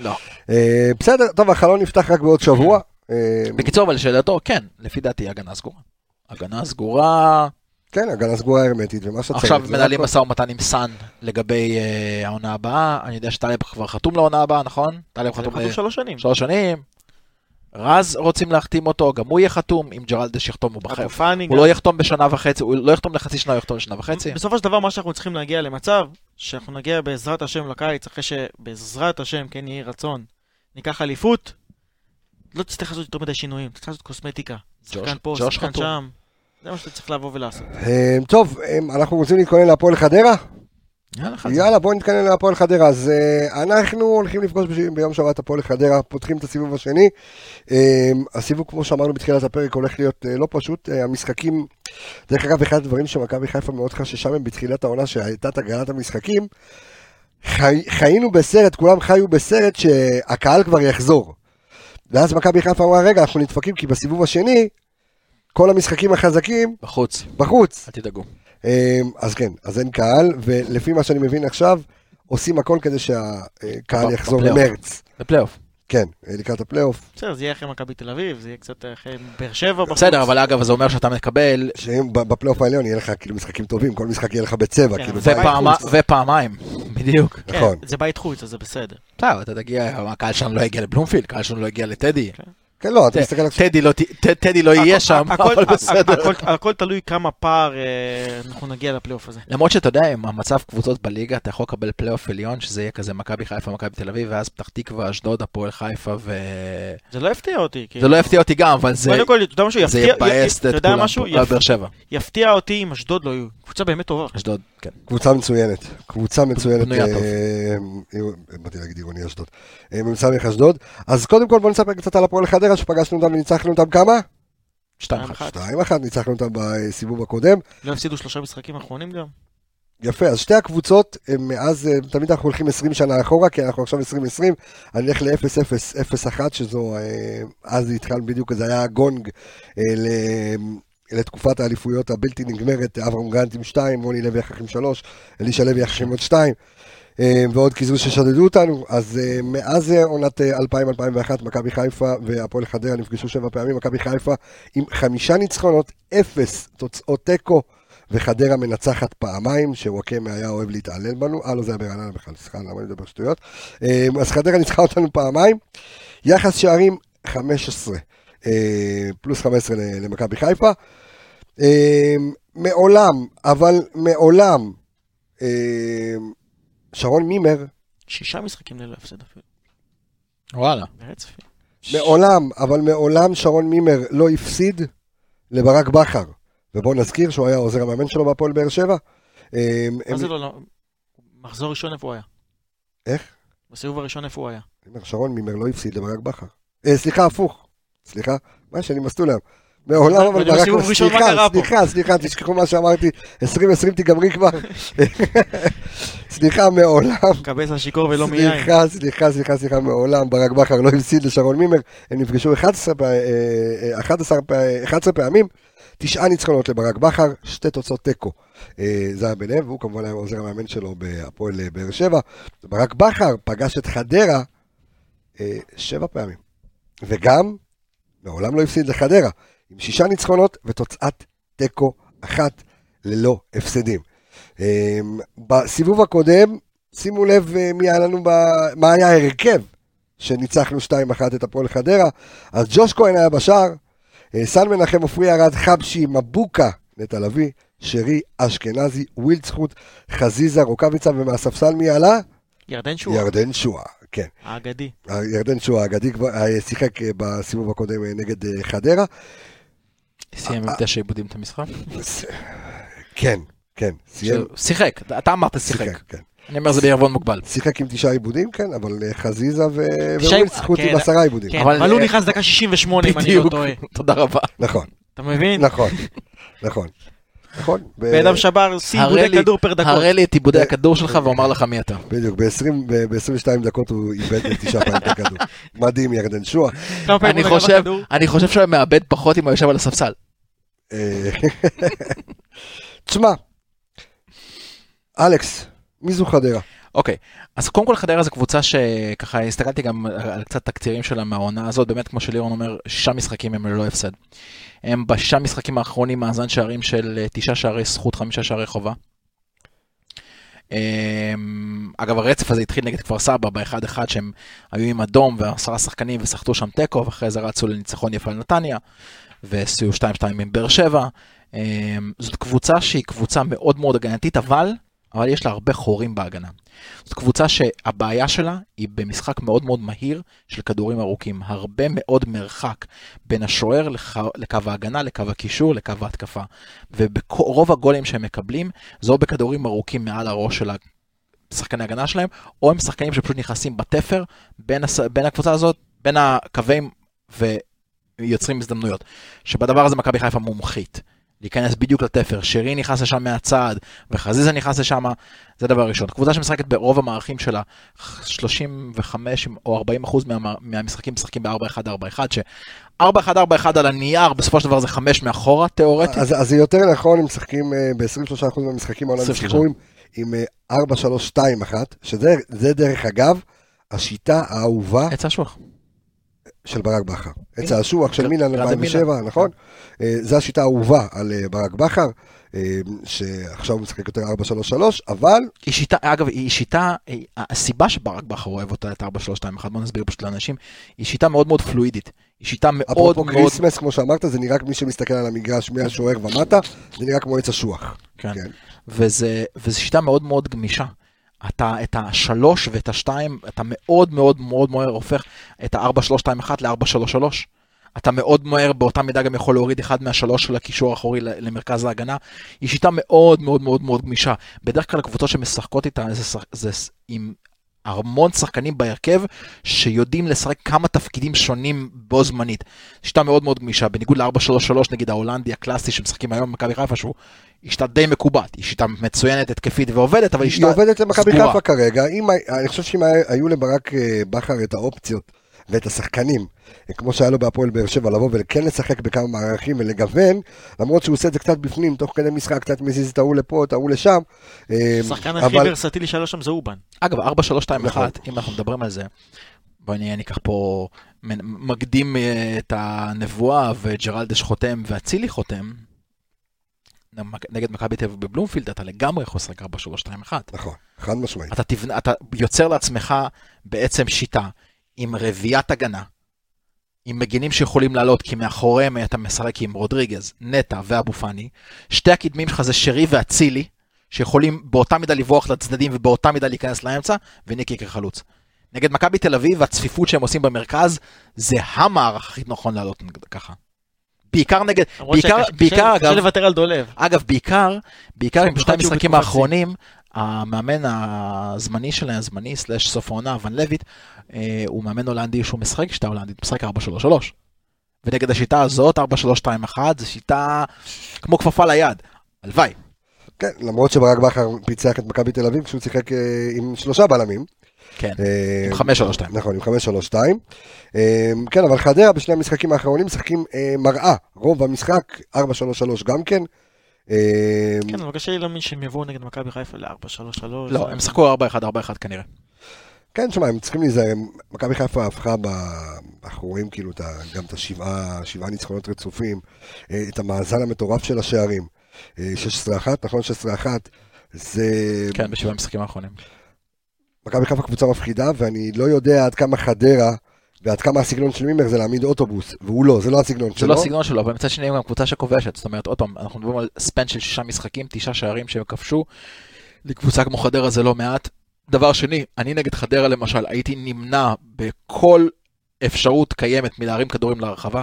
לא. אה, בסדר, טוב, החלון נפתח רק בעוד שבוע. אה, בקיצור, אבל לשאלתו, כן, לפי דעתי הגנה סגורה. הגנה סגורה, כן, הגנה סגורה הרמטית, ומה שאתה עכשיו מנהלים. משא ומתן עם סאן לגבי אה, העונה הבאה, אני יודע שטלב כבר חתום לעונה הבאה, נכון? טלב חתום שלוש שנים. לשלוש שנים. רז רוצים להחתים אותו, גם הוא יהיה חתום, אם ג'רלדש יחתום הוא פאני הוא גם. לא יחתום בשנה וחצי, הוא לא יחתום לחצי שנה, הוא יחתום לשנה וחצי. בסופו של דבר מה שאנחנו צריכים להגיע למצב, שאנחנו נגיע בעזרת השם לקיץ, אחרי שבעזרת השם, כן יהי רצון, ניקח אליפות, לא תצטרך לעשות יותר מדי שינויים, תצטרך לעשות קוסמטיקה. שחקן פה, שחקן. שם, זה מה שאתה צריך לבוא ולעשות. אה, טוב, אה, אנחנו רוצים להתכונן להפועל חדרה? יאללה. יאללה, בואו נתקדם להפועל חדרה. אז אה, אנחנו הולכים לפגוש בש- ביום שבת הפועל חדרה, פותחים את הסיבוב השני. אה, הסיבוב, כמו שאמרנו בתחילת הפרק, הולך להיות אה, לא פשוט. אה, המשחקים, דרך אגב, אחד הדברים שמכבי חיפה מאוד חששה מהם בתחילת העונה, שהייתה את הגרלת המשחקים, חי, חיינו בסרט, כולם חיו בסרט שהקהל כבר יחזור. ואז מכבי חיפה אמרה, רגע, אנחנו נדפקים, כי בסיבוב השני, כל המשחקים החזקים בחוץ, בחוץ. אל תדאגו. אמ, אז כן, אז אין קהל, ולפי מה שאני מבין עכשיו, עושים הכל כדי שהקהל יחזור. למרץ. בפלייאוף. כן, לקראת הפלייאוף. בסדר, זה יהיה אחרי מכבי תל אביב, זה יהיה קצת אחרי באר שבע בחוץ. בסדר, אבל אגב, זה אומר שאתה מקבל שאם ב- בפלייאוף העליון יהיה לך כאילו משחקים טובים, כל משחק יהיה לך בצבע, כן, כאילו. בית חוץ. ופעמיים, בדיוק. כן, נכון. זה בית חוץ, אז זה בסדר. בסדר, אתה תגיע, הקהל שלנו לא יגיע לבלומפילד, הקהל שלנו לא יגיע לטדי. כן, לא, אתה מסתכל על... טדי לא טדי לא יהיה שם, אבל בסדר. הכל- תלוי כמה פער אה, אנחנו נגיע לפלייאוף הזה. למרות שאתה יודע, עם המצב קבוצות בליגה, אתה יכול לקבל פלייאוף עליון, שזה יהיה כזה מכבי חיפה, מכבי תל אביב, ואז פתח תקווה, אשדוד, הפועל חיפה, ו... זה לא יפתיע אותי. זה לא יפתיע אותי גם, אבל זה קודם כל, אתה יודע משהו? זה יבאס אתה את יודע כולם. יפ- באר שבע, יפתיע אותי אם אשדוד לא יהיו. קבוצה באמת טובה. אשדוד, כן. קבוצה מצוינת, קבוצה מצוינת. אה, אה, באתי להגיד עירוני אשדוד, אה, מ"ס אשדוד, אז קודם כל בוא נספר קצת על הפועל חדרה, שפגשנו אותם וניצחנו אותם כמה? שתיים פעם אחת. אחת. שתיים אחת, ניצחנו אותם בסיבוב הקודם, לא הפסידו שלושה משחקים אחרונים גם? יפה, אז שתי הקבוצות, הם מאז, תמיד אנחנו הולכים 20 שנה אחורה, כי אנחנו עכשיו 2020, אני אלך ל-0-0-0-1, שזו, אז זה התחל בדיוק, זה היה הגונג ל- לתקופת האליפויות הבלתי נגמרת, אברהם גרנט עם 2, רוני לוי יחד עם 3, אלישע לוי יחד עם עוד 2, ועוד קיזוז ששדדו אותנו, אז אה, מאז אה, עונת אה, 2000-2001, מכבי חיפה והפועל חדרה נפגשו שבע פעמים, מכבי חיפה עם חמישה ניצחונות, אפס תוצאות תיקו. וחדרה מנצחת פעמיים, שוואקמה היה אוהב להתעלל בנו, אה לא זה היה ברעננה בכלל, סליחה, למה אני מדבר שטויות. אה, אז חדרה ניצחה אותנו פעמיים, יחס שערים 15, אה, פלוס 15 ל- למכבי חיפה. אה, מעולם, אבל מעולם, אה, שרון מימר, שישה משחקים ללא הפסד אפילו. וואלה. מעולם, אבל מעולם שרון מימר לא הפסיד לברק בכר. ובואו נזכיר שהוא היה עוזר המאמן שלו בהפועל באר שבע. אה, מה הם- זה לא, לא? מחזור ראשון איפה הוא היה? איך? בסיבוב הראשון איפה הוא היה? שרון מימר לא הפסיד לברק בכר. אה, סליחה, הפוך. סליחה, מה שאני מסטול היום. מעולם אבל ברק... סליחה? סליחה, סליחה, תשכחו מה שאמרתי. 2020 תיגמרי כבר. סליחה, מעולם. מקבץ השיכור ולא מיין. סליחה, סליחה, סליחה, סליחה, מעולם ברק בכר לא הפסיד לשרון מימר. הם נפגשו 11 פע- אה, אה, 11 פע- 11 פעמים. תשעה ניצחונות לברק בכר, שתי תוצאות תיקו. אה, זה היה ביניהם, והוא כמובן היה עוזר המאמן שלו בהפועל אה, באר שבע. ברק בכר פגש את חדרה אה, שבע פעמים. וגם, מעולם לא הפסיד לחדרה, עם שישה ניצחונות ותוצאת תיקו אחת ללא הפסדים. אה, בסיבוב הקודם, שימו לב אה, מי היה לנו, ב... מה היה ההרכב שניצחנו 2-1 את הפועל חדרה. אז ג'וש כהן היה בשער, אה, סן מנחם, עופרי ארד, חבשי, מבוקה, נטע לביא, שרי, אשכנזי, ווילדסחוט, חזיזה, רוקאביצה, ומהספסל מי עלה? ירדן שועה, ירדן שועה, כן. האגדי. ירדן שועה האגדי כבר אה, שיחק אה, בסיבוב הקודם אה, נגד חדרה. סיים עם תשע עיבודים את המשחק. כן, כן. שיחק, אתה אמרת שיחק. כן. אני אומר זה בעירבון מוגבל. שיחק עם תשעה עיבודים, כן, אבל חזיזה ו- תשעה- ווילדסחוט כן, עם עשרה עיבודים. כן, אבל, הוא נכנס דקה 68 אם אני לא טועה. תודה רבה. נכון, אתה מבין? נכון, נכון. נכון. בן אדם שבר שיא עיבודי לי- כדור פר דקות. הראה לי את עיבודי הכדור שלך ואומר לך מי אתה. בדיוק, ב-22 דקות הוא איבד תשעה פעמים את הכדור. מדהים, ירדן שועה. אני חושב, בכדור? אני חושב שהוא מאבד פחות אם הוא יושב על הספסל. אה, תשמע, אלכס, מי זו חדרה? אוקיי, אז קודם כל חדרה זו קבוצה שככה הסתכלתי גם על קצת תקצירים שלה מהעונה הזאת, באמת כמו שלירון אומר, שישה משחקים הם ללא הפסד. הם בשישה משחקים האחרונים מאזן שערים של אה, תשעה שערי זכות, חמישה שערי חובה. אמ, אגב הרצף הזה התחיל נגד כפר סבא באחד אחד שהם היו עם אדום ועשרה שחקנים וסחטו שם תיקו ואחרי זה רצו לניצחון יפה על נתניה ועשו 2-2 עם באר שבע. אמ, זאת קבוצה שהיא קבוצה מאוד מאוד הגנתית אבל, אבל יש לה הרבה חורים בהגנה. זאת קבוצה שהבעיה שלה היא במשחק מאוד מאוד מהיר של כדורים ארוכים. הרבה מאוד מרחק בין השוער לח- לקו ההגנה, לקו הקישור, לקו ההתקפה. וברוב הגולים שהם מקבלים, זה או בכדורים ארוכים מעל הראש של שחקני הגנה שלהם, או הם שחקנים שפשוט נכנסים בתפר בין, הס... בין הקבוצה הזאת, בין הקווים ויוצרים הזדמנויות. שבדבר הזה מכבי חיפה מומחית. להיכנס בדיוק לתפר, שרי נכנס לשם מהצד, וחזיזה נכנס לשם, זה דבר ראשון. קבוצה שמשחקת ברוב המערכים שלה, 35 או 40 אחוז מה, מהמשחקים משחקים ב-4-1-4-1, ש-4-1-4-1 על הנייר, בסופו של דבר זה 5 מאחורה, תיאורטית. אז, אז זה יותר נכון, הם משחקים אה, ב-23% מהמשחקים העולם 23. שיחקו עם- עם אה, 4-3-2-1, שזה זה דרך אגב, השיטה האהובה עץ אשוח. של ברק בכר. עץ האשוח של מילאן גרדה 2007, מילאן. נכון? אה, זו השיטה האהובה על אה, ברק בכר, אה, שעכשיו הוא משחק יותר 4-3-3, אבל היא שיטה, אגב, היא שיטה, הסיבה שברק בכר אוהב אותה, את 4-3-2-1, בוא נסביר פשוט לאנשים, היא שיטה מאוד מאוד פלואידית. היא שיטה מאוד אפרופו מאוד... Christmas, כמו שאמרת, זה נראה מי שמסתכל על המגרש מהשוער ומטה, זה נראה כמו עץ אשוח. כן. כן. וזה, וזו שיטה מאוד מאוד גמישה. אתה, את השלוש ואת השתיים, אתה מאוד מאוד מאוד מהר הופך את ה-4-3-2-1 ל-4-3-3. אתה מאוד מהר באותה מידה גם יכול להוריד אחד מהשלוש של הקישור האחורי למרכז ההגנה. היא שיטה מאוד מאוד מאוד מאוד גמישה. בדרך כלל הקבוצות שמשחקות איתה זה, זה עם המון שחקנים בהרכב שיודעים לשחק כמה תפקידים שונים בו זמנית. שיטה מאוד מאוד גמישה, בניגוד ל-4-3-3 נגיד ההולנדי הקלאסי שמשחקים היום במכבי חיפה, שהוא היא שיטה די מקובעת, היא שיטה מצוינת, התקפית ועובדת, אבל היא היא שיטה עובדת למכבי סגורה. חיפה כרגע, אם, אני חושב שאם היו לברק אה, בכר את האופציות ואת השחקנים, כמו שהיה לו בהפועל באר שבע, לבוא וכן לשחק בכמה מערכים ולגוון, למרות שהוא עושה את זה קצת בפנים, תוך כדי משחק, קצת מזיז את ההוא לפה, את ההוא לשם. אה, השחקן הכי אבל- ורסטילי שהיה לו שם זה אובן. אגב, 4-3-2-1, נכון. אם אנחנו מדברים על זה, בואי נהיה ניקח פה, מקדים אה, את הנבואה וג'רלדש חותם ואצילי חותם, נגד מכבי תל אביב בבלומפילד, אתה לגמרי יכול לשחק 4-3-2-1. נכון, חד משמעית. אתה, תבנ... אתה יוצר לעצמך בעצם שיטה עם רביעיית הגנה, עם מגינים שיכולים לעלות, כי מאחוריהם אתה משחק עם רודריגז, נטע ואבו פאני. שתי הקדמים שלך זה שרי ואצילי, שיכולים באותה מידה לברוח לצדדים ובאותה מידה להיכנס לאמצע, וניקי כחלוץ. נגד מכבי תל אביב, הצפיפות שהם עושים במרכז, זה המערך הכי נכון לעלות ככה. בעיקר נגד, בעיקר, שקשה- בעיקר קשה אגב, לוותר על דולב. אגב, בעיקר, בעיקר עם שתי המשחקים האחרונים, המאמן הזמני שלהם, הזמני סלאש סוף העונה, ון לויט, אה, הוא מאמן הולנדי שהוא משחק שיטה הולנדית, משחק 4-3-3. ונגד השיטה הזאת, 4-3-2-1, זו שיטה כמו כפפה ליד. הלוואי. כן, למרות שברק בכר פיצח את מכבי תל אביב כשהוא שיחק אה, עם שלושה בלמים. כן, אה, עם 5-3-2. נכון, עם 5-3-2. אה, כן, אבל חדרה בשני המשחקים האחרונים משחקים אה, מראה. רוב המשחק 4-3-3 גם כן. אה, כן, אבל קשה לי להאמין שהם יבואו נגד מכבי חיפה ל-4-3-3. לא, הם שחקו 4-1-4-1 כנראה. כן, שמע, הם צריכים להיזהר. מכבי חיפה הפכה, ב- אנחנו רואים כאילו גם את השבעה שבעה ניצחונות רצופים, אה, את המאזן המטורף של השערים. אה, 16-1, נכון? 16-1. זה... כן, בשבעה המשחקים האחרונים. מכבי חיפה קבוצה מפחידה, ואני לא יודע עד כמה חדרה ועד כמה הסגנון של מימר זה להעמיד אוטובוס, והוא לא, זה לא הסגנון זה שלו. לא הסגנון שלו, אבל מצד שני הם גם קבוצה שכובשת. זאת אומרת, עוד פעם, אנחנו מדברים על ספן של שישה משחקים, תשעה שערים שהם כבשו. לקבוצה כמו חדרה זה לא מעט. דבר שני, אני נגד חדרה למשל, הייתי נמנע בכל אפשרות קיימת מלהרים כדורים לרחבה.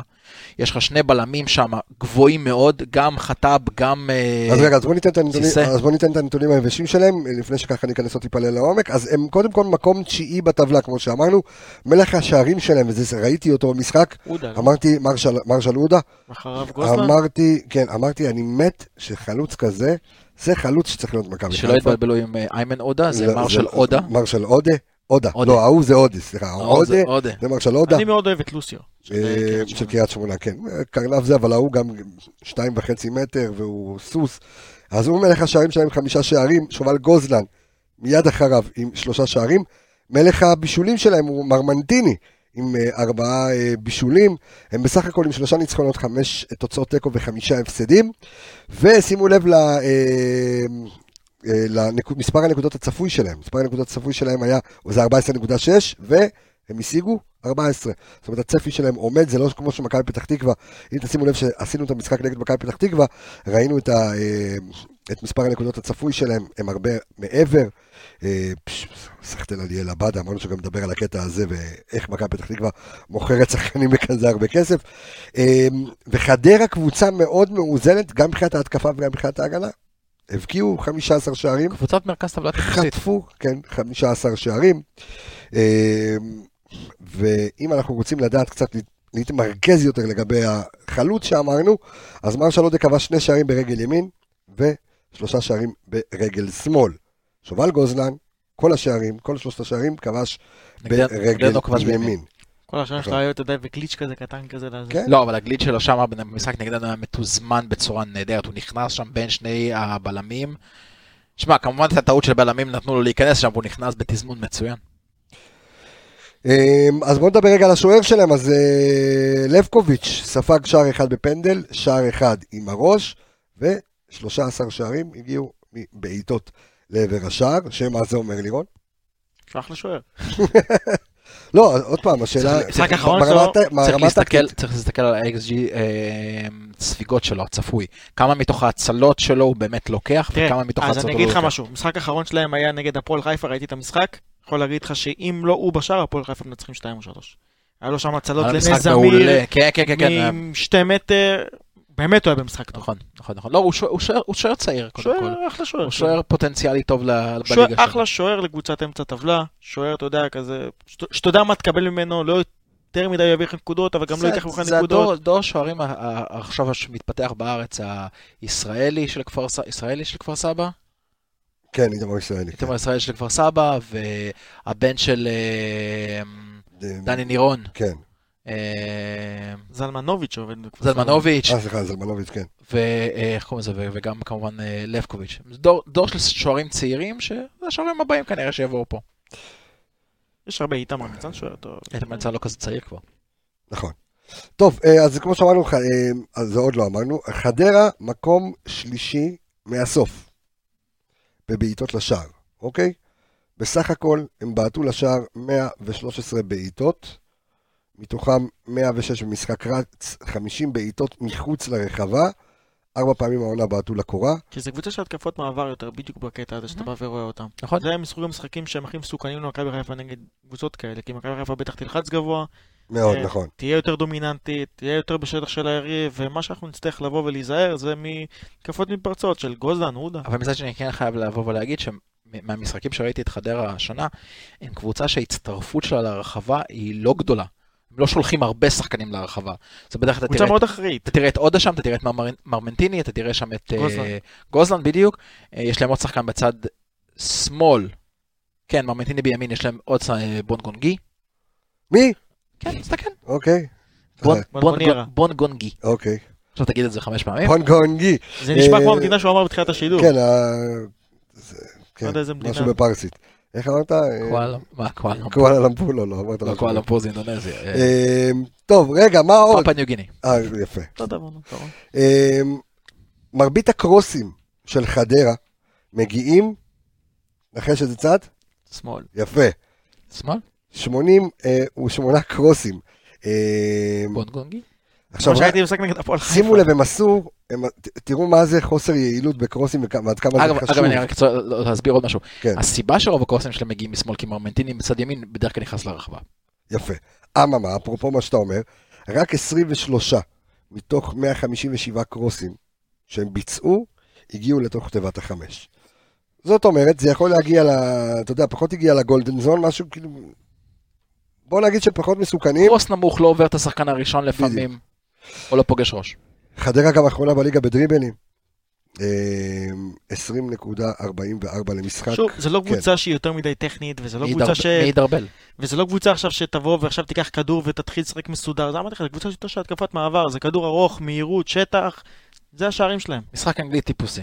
יש לך שני בלמים שם גבוהים מאוד, גם חטאב, גם... אה, אז רגע, אז בוא ניתן את הנתונים. אז בוא ניתן את הנתונים היבשים שלהם, לפני שככה ניכנס עוד טיפה לעומק. אז הם קודם כל מקום תשיעי בטבלה, כמו שאמרנו. מלך השערים שלהם, וזה ראיתי אותו במשחק, אודה, לא? אמרתי, מרשל, מרשל עודה, אחריו גוזלן. אמרתי, כן, אמרתי, אני מת שחלוץ כזה, זה חלוץ שצריך להיות מכבי שלא יתבלבלו עם אה, איימן עודה, זה מרשל זה- עודה. מרשל עודה, עודה. לא, ההוא זה עודה, סליחה, עודה, זה מרשל עודה. אני מאוד אוהב את לוסיו. של אה, קריית של שמונה. קריית שמונה, כן. קרנף זה, אבל ההוא גם שתיים וחצי מטר, והוא סוס. אז הוא מלך השערים שלהם חמישה שערים, שובל גוזלן, מיד אחריו עם שלושה שערים. מלך הבישולים שלהם הוא מרמנטיני, עם אה, ארבעה אה, בישולים. הם בסך הכל עם שלושה ניצחונות, חמש תוצאות תיקו וחמישה הפסדים. ושימו לב ל... אה, למספר הנקודות הצפוי שלהם. מספר הנקודות הצפוי שלהם היה, זה 14.6, והם השיגו 14. זאת אומרת, הצפי שלהם עומד, זה לא כמו שמכבי פתח תקווה. אם תשימו לב שעשינו את המשחק נגד מכבי פתח תקווה, ראינו את, ה, אה, את מספר הנקודות הצפוי שלהם, הם הרבה מעבר. אה, פש, סחטל על ליאל עבדה, אמרנו שגם נדבר על הקטע הזה ואיך מכבי פתח תקווה מוכרת שחקנים בכזה הרבה כסף. וחדרה קבוצה מאוד מאוזנת, גם מבחינת ההתקפה וגם מבחינת ההגנה. הבקיעו 15 שערים, קבוצת מרכז טבלת יחסית. חטפו, כן, 15 שערים. אה, ואם אנחנו רוצים לדעת קצת להתמרכז יותר לגבי החלוץ שאמרנו, אז מרשל עודה כבש שני שערים ברגל ימין ושלושה שערים ברגל שמאל. שובל גוזלן, כל השערים, כל שלושת השערים כבש ברגל. ימין. כל השנים שלו היו, אתה יודע, בגליץ' כזה קטן כזה. כן. לא, אבל הגליד שלו שם במשחק נגדנו היה מתוזמן בצורה נהדרת, הוא נכנס שם בין שני הבלמים. שמע, כמובן את הטעות של בלמים נתנו לו להיכנס שם, והוא נכנס בתזמון מצוין. אמ, אז בואו נדבר רגע על השוער שלהם, אז אה, לבקוביץ' ספג שער אחד בפנדל, שער אחד עם הראש, ו-13 שערים הגיעו מבעיטות לעבר השער, שמה זה אומר לירון? אחלה שוער. לא, עוד פעם, השאלה... צריך- משחק האחרון שלו, צריך להסתכל, הטקטית. צריך להסתכל על ה-XG אה, ספיגות שלו, הצפוי. כמה מתוך ההצלות שלו הוא באמת לוקח, וכמה מתוך אז ההצלות אני הוא לא אגיד לך לוקח. משהו, המשחק האחרון שלהם היה נגד הפועל חיפה, ראיתי את המשחק, יכול להגיד לך שאם לא הוא בשער, הפועל חיפה מנצחים 2 או 3. היה לו שם הצלות היה לבני משחק זמיר, מעולה. כן, כן, כן. משתי מטר, באמת הוא היה במשחק טוב. נכון, נכון, נכון. לא, הוא שוער- צעיר, קודם כל. שוער, אחלה שוער. הוא שוער פוטנציאלי טוב בליגה שלו. אחלה שוער לקבוצת אמצע טבלה, שוער, אתה יודע, כזה, שאתה יודע מה תקבל ממנו, לא יותר מדי יביא לך נקודות, אבל גם לא זה- ייקח ממך זה נקודות. הדור- דור שוערים ה- ה- עכשיו שמתפתח בארץ, הישראלי של כפר ישראלי של כפר סבא, כן, איתמר ישראלי. איתמר ישראלי של כפר סבא, והבן של אה, דני נירון, כן. אה, זלמנוביץ' עובד בכפר זלמנוביץ', אה, סליחה, זלמנוביץ', כן. ואיך קוראים לזה, וגם כמובן אה, לבקוביץ'. דור, של שוערים צעירים, שזה השוערים הבאים כנראה שיבואו פה. יש הרבה איתמר ניצן שוער טוב. איתמר יצא לא כזה צעיר כבר. נכון. טוב, אה, אז כמו שאמרנו, אה, אז זה עוד לא אמרנו, חדרה מקום שלישי מהסוף בבעיטות לשער, אוקיי? בסך הכל הם בעטו לשער 113 בעיטות, מתוכם 106 במשחק רץ, 50 בעיטות מחוץ לרחבה, ארבע פעמים העונה בעטו לקורה, כי זה קבוצה של התקפות מעבר יותר, בדיוק בקטע הזה שאתה בא ורואה אותם. נכון? זה מסוג המשחקים שהם הכי מסוכנים למכבי חיפה נגד קבוצות כאלה, כי מכבי חיפה בטח תלחץ גבוה, מאוד אה, נכון. תהיה יותר דומיננטית, תהיה יותר בשטח של היריב, ומה שאנחנו נצטרך לבוא ולהיזהר זה מתקפות מתפרצות של גוזלן, עודה. אבל מצד שני, כן חייב לבוא ולהגיד שמהמשחקים שראיתי את חדרה השנה, הם קבוצה שההצטרפות שלה לרחבה היא לא גדולה. לא שולחים הרבה שחקנים לרחבה. זה בדרך כלל, אתה קבוצה תראה, מאוד אחראית. אתה תראה את עודה שם, אתה תראה את מרמנטיני, אתה תראה שם את אה, גוזלן. גוזלן בדיוק. אה, יש להם עוד שחקן בצד שמאל. כן, מרמנטיני בימין, יש להם עוד אה, בון גונגי. מי? כן, תסתכל. אוקיי. בון- אה, בון בונבוניירה. גון- בון גונגי. אוקיי. עכשיו תגיד את זה חמש פעמים. פון גונגי. זה נשמע כמו המדינה שהוא אמר בתחילת השידור. כן, כן, לא יודע איזה מדינה. משהו בפרסית. איך אמרת? אה, קואלה, קואלה למפור? לא, לא, אמרת לא. קואלה למפור זה אינדונזיה. אה, אה, טוב, רגע, מה עוד? פאפה ניו גיני. אה, יפה. אה, מרבית הקרוסים של חדרה מגיעים, נחש איזה צד? שמאל. יפה. שמאל? 88 קרוסים. אה, בון גונגי? עכשיו, כמו שהייתי במשחק נגד הפועל חיפה. שימו לב, הם עשו, הם- תראו מה זה חוסר יעילות בקרוסים ועד כמה אגב, זה חשוב. אגב, אני רק רוצה להסביר עוד משהו. כן. הסיבה שרוב הקורסים שלהם מגיעים משמאל, כי מרמנטיני מצד ימין בדרך כלל נכנס לרחבה. יפה. אממה, אפרופו מה שאתה אומר, רק 23 מתוך 157 קרוסים שהם ביצעו, הגיעו לתוך תיבת החמש. זאת אומרת, זה יכול להגיע ל... אתה יודע, פחות הגיע לגולדן זון, משהו כאילו... בוא נגיד שפחות מסוכנים. קרוס נמוך לא עובר את השחקן הראשון לפעמים, או לא פוגש ראש. חדרה גם אחרונה בליגה בדריבלים. אה, 20.44 למשחק. שוב, זה לא כן. קבוצה שהיא יותר מדי טכנית, וזה לא מי קבוצה ש... מי ידרבל? וזה לא קבוצה עכשיו שתבוא ועכשיו תיקח כדור ותתחיל לשחק מסודר, זה אמרתי לך, זה קבוצה יותר של התקפת מעבר, זה כדור ארוך, מהירות, שטח, זה השערים שלהם. משחק אנגלי טיפוסי.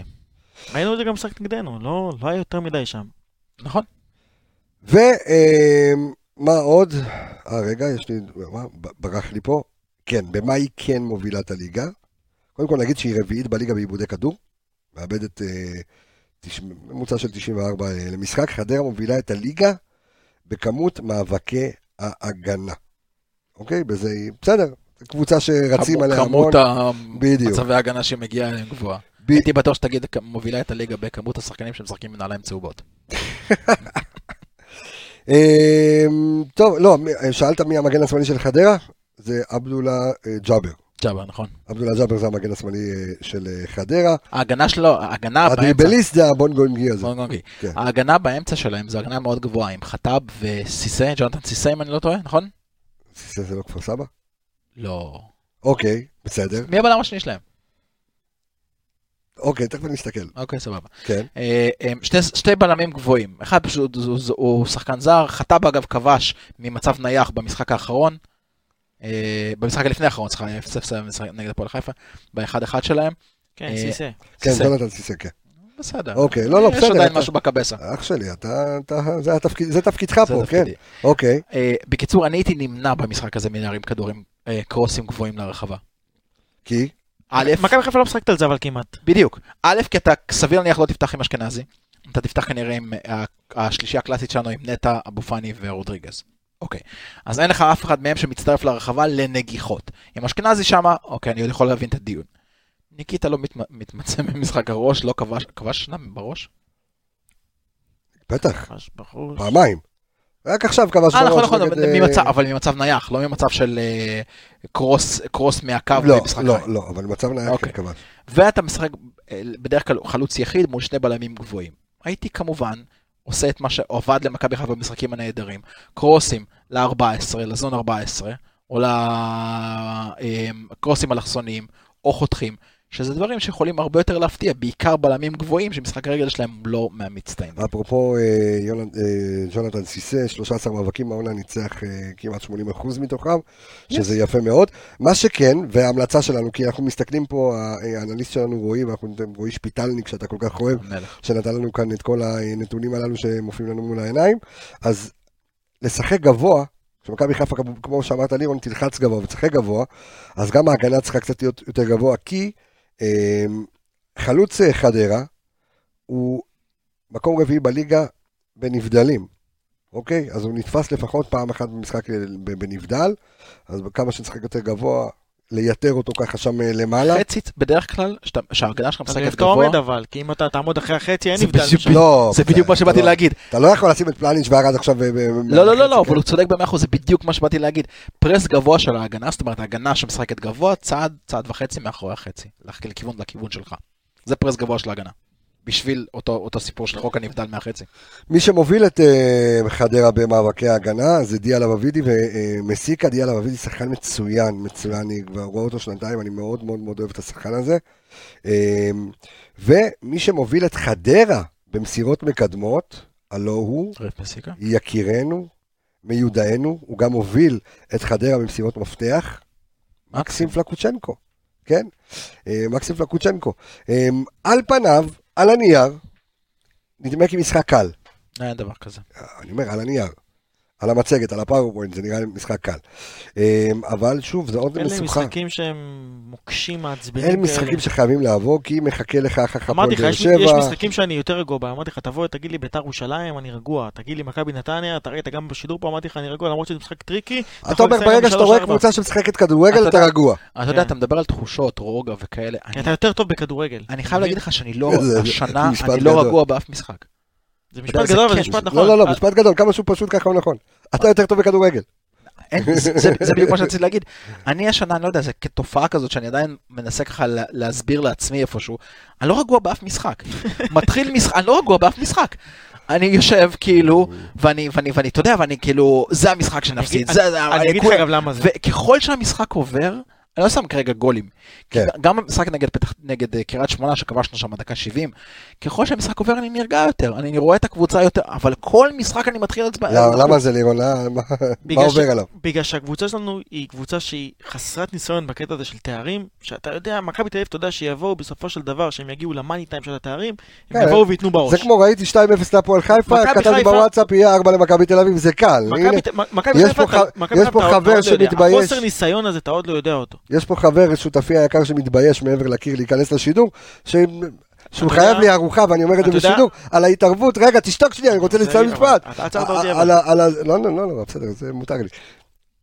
ראינו את זה גם משחק נגדנו, לא, לא היה יותר מדי שם. נכון? ומה עוד? אה, רגע, יש לי... מה? ברח לי פה. כן, במה היא כן מובילה את הליגה? קודם כל נגיד שהיא רביעית בליגה בעיבודי כדור, מאבדת אה, תש... ממוצע של 94 אה, למשחק. חדרה מובילה את הליגה בכמות מאבקי ההגנה. אוקיי? בזה היא... בסדר, קבוצה שרצים עליה המון. כמות. המצבי ההגנה שמגיעה אליהם גבוהה. ב- הייתי בטוח שתגיד מובילה את הליגה בכמות השחקנים שמשחקים בנעליים צהובות. אמ, טוב, לא, שאלת מי המגן השמאלי של חדרה? זה עבדולה אה, ג'אבר. ג'אבר, נכון. עבדולה ג'אבר זה המגן השמאלי אה, של אה, חדרה. ההגנה שלו, ההגנה באמצע, הדריבליסט זה הבונגונגי הזה. בונגונגי. כן. ההגנה באמצע שלהם זו הגנה מאוד גבוהה, עם חטאב וסיסא, ג'ונתן סיסא אם אני לא טועה, נכון? זה זה לא כפר סבא? לא. אוקיי, בסדר. מי הבלם השני שלהם? אוקיי, תכף נסתכל. אוקיי, סבבה. כן. שני, שתי בלמים גבוהים, אחד פשוט הוא, הוא, הוא שחקן זר, חטאב אגב כבש ממצב נייח במשחק האחרון, במשחק הלפני האחרון, סליחה, 0-0 במשחק נגד הפועל חיפה, ב-1-1 שלהם, כן, אה, סיסא. כן, סיסא. ג'ונתן סיסא, כן. בסדר. אוקיי, לא, לא, יש בסדר, עדיין אתה- משהו בקבסה. אח שלי, זה התפקיד, זה תפקידך זה פה, כן. אוקיי. אה, בקיצור, אני הייתי נמנע במשחק הזה מלהרים כדורים, אה, קרוסים גבוהים לרחבה. כי? א', מכבי חיפה לא משחקת על זה אבל כמעט. בדיוק. א', כי אתה סביר להניח לא תפתח עם אשכנזי, אתה תפתח כנראה עם אה, השלישייה הקלאסית שלנו עם נטע, אבו פאני ורודריגז. אוקיי. אז אין לך אף אחד מהם שמצטרף לרחבה לנגיחות. עם אשכנזי שמה, אוקיי, אני עוד יכול להבין את הדיון. ניקיטה לא מת, מתמצא במשחק הראש, לא כבש, כבש שנם בראש? בטח. פעמיים. רק עכשיו כבש אה, נכון, בראש נכון, נגד, אבל אה, ממצב, אבל ממצב נייח, לא ממצב של אה, קרוס, קרוס מהקו לא, במשחק לא, חיים. לא, אבל מצב נייח. כן כבש. ואתה משחק אה, בדרך כלל חלוץ יחיד מול שני בלמים גבוהים. הייתי כמובן עושה את מה שעבד למכבי חיפה במשחקים הנהדרים, קרוסים ל-14, לזון 14, או לקרוסים אלכסוניים, או חותכים, שזה דברים שיכולים הרבה יותר להפתיע, בעיקר בלמים גבוהים שמשחק הרגל שלהם לא מהמצטיינים. אפרופו אה, אה, ג'ונתן סיסא, 13 מאבקים העונה ניצח אה, כמעט 80% מתוכם, שזה יפה מאוד. מה שכן, וההמלצה שלנו, כי אנחנו מסתכלים פה, האנליסט שלנו רועי, ואנחנו רועי שפיטלניק שאתה כל כך אוהב. שנתן לנו כאן את כל הנתונים הללו שמופיעים לנו מול העיניים, אז לשחק גבוה, כשמכבי חיפה, כמו- כמו שאמרת לירון, תלחץ גבוה ותשחק גבוה, אז גם ההגנה צריכה קצת להיות יותר גבוה, כי חלוץ אה, חדרה הוא מקום רביעי בליגה בנבדלים, אוקיי? אז הוא נתפס לפחות פעם אחת במשחק בנבדל, אז כמה שנשחק יותר גבוה, לייתר אותו ככה שם אה, למעלה. חצי, בדרך כלל, שאתה- שההגנה שלך תלוי איפה משחקת אתה גבוה, עומד אבל, כי אם אתה תעמוד אחרי החצי אין זה נבדל. לא, זה בדיוק מה שבאתי לא- להגיד. אתה לא יכול לשים את פלניץ' וארד עכשיו... ב- ב- לא, לא, לא, לא, כן? אבל הוא צודק במאה אחוז, זה בדיוק מה שבאתי להגיד. פרס גבוה של ההגנה, זאת אומרת, ההגנה שמשחקת גבוה, צעד, צעד וחצי מאחורי החצי, לכיוון, לכיוון שלך. זה פרס גבוה של ההגנה. בשביל אותו, אותו סיפור של חוק הנבדל מהחצי. מי שמוביל את אה, חדרה במאבקי ההגנה זה דיה לבבידי ומסיקה, דיה לבבידי שחקן מצוין, מצוין, אני כבר רואה אותו שנתיים, אני מאוד מאוד מאוד אוהב את השחקן הזה. אה, ומי שמוביל את חדרה במסירות מקדמות, הלא הוא. יקירנו, מיודענו, הוא גם הוביל את חדרה במסירות מפתח, מקסים פלקוצ'נקו, כן? אה, מקסים פלקוצ'נקו. אה, על פניו, על הנייר, נדמה כמשחק קל. אין דבר כזה. אני אומר, על הנייר. על המצגת, על הפאורפוינט, זה נראה לי משחק קל. אה, אבל שוב, זה עוד אלה משוכה. משחקים שהם מוקשים מעצבנים אין משחקים שחייבים לעבור, כי מחכה לך אחר כך הפועל אמרתי לך, באר יש, יש שבע. משחקים שאני יותר רגוע בהם. אמרתי לך, תבוא, תגיד לי ביתר ירושלים, אני רגוע. תגיד לי מכבי נתניה, אתה ראית גם בשידור פה, אמרתי לך, אני רגוע, למרות שזה משחק tricky. אתה אומר, ברגע שאתה רואה 3-4. קבוצה שמשחקת כדורגל, אתה רגוע. אתה יודע. אתה מדבר על תחושות, רוגע וכאלה. אתה יותר טוב בכדורגל. אני חייב להגיד לך שאני לא, השנה, אני לא. רגוע באף משחק. זה משפט זה גדול, אבל זה כן. משפט נכון. לא, לא, לא, משפט גדול, כמה שהוא פשוט ככה הוא נכון. אתה יותר טוב בכדורגל. אין, זה, בדיוק מה שרציתי להגיד. אני השנה, אני לא יודע, זה כתופעה כזאת שאני עדיין מנסה ככה לה- להסביר לעצמי איפשהו. אני לא רגוע באף משחק. מתחיל משחק, אני לא רגוע באף משחק. אני יושב כאילו, ואני, ואני, ואני, אתה יודע, ואני כאילו, זה המשחק שנפסיד. זה, זה, אני אגיד לך אגב למה זה. וככל שהמשחק עובר, אני לא שם כרגע גולים. כן. גם במשחק נגד, פתח, נגד אה, קריית שמונה שכבשנו שם דקה 70, ככל שהמשחק עובר אני נרגע יותר, אני רואה את הקבוצה יותר, אבל כל משחק אני מתחיל להצבע. למה למה זה לירון? למה- מה בגלל ש- עובר עליו? בגלל שהקבוצה שלנו היא קבוצה שהיא חסרת ניסיון בקטע הזה של תארים, שאתה יודע, מכבי תל אביב, אתה יודע שיבואו בסופו של דבר, שהם יגיעו למאני טיים של התארים, הם כן, יבואו וייתנו בראש. זה כמו ראיתי 2-0 להפועל חיפה, כתבתי בוואטסאפ יהיה 4 למכבי תל אביב, זה קל. מכבי ת- מכבי יש פה חבר עוד לא יודע. שמתבייש. החוסר ניסיון הזה, אתה עוד לא יודע אותו. יש פה חבר, שותפי היקר שמתבייש מעבר לקיר להיכנס לשידור, ש- שהוא חייב לי ארוחה, ואני אומר את זה בשידור, על ההתערבות, רגע, תשתוק שנייה, אני רוצה אבל- משפט. אתה עצרת אותי, אבל. לא, לא, לא, לא, בסדר, זה מותר לי.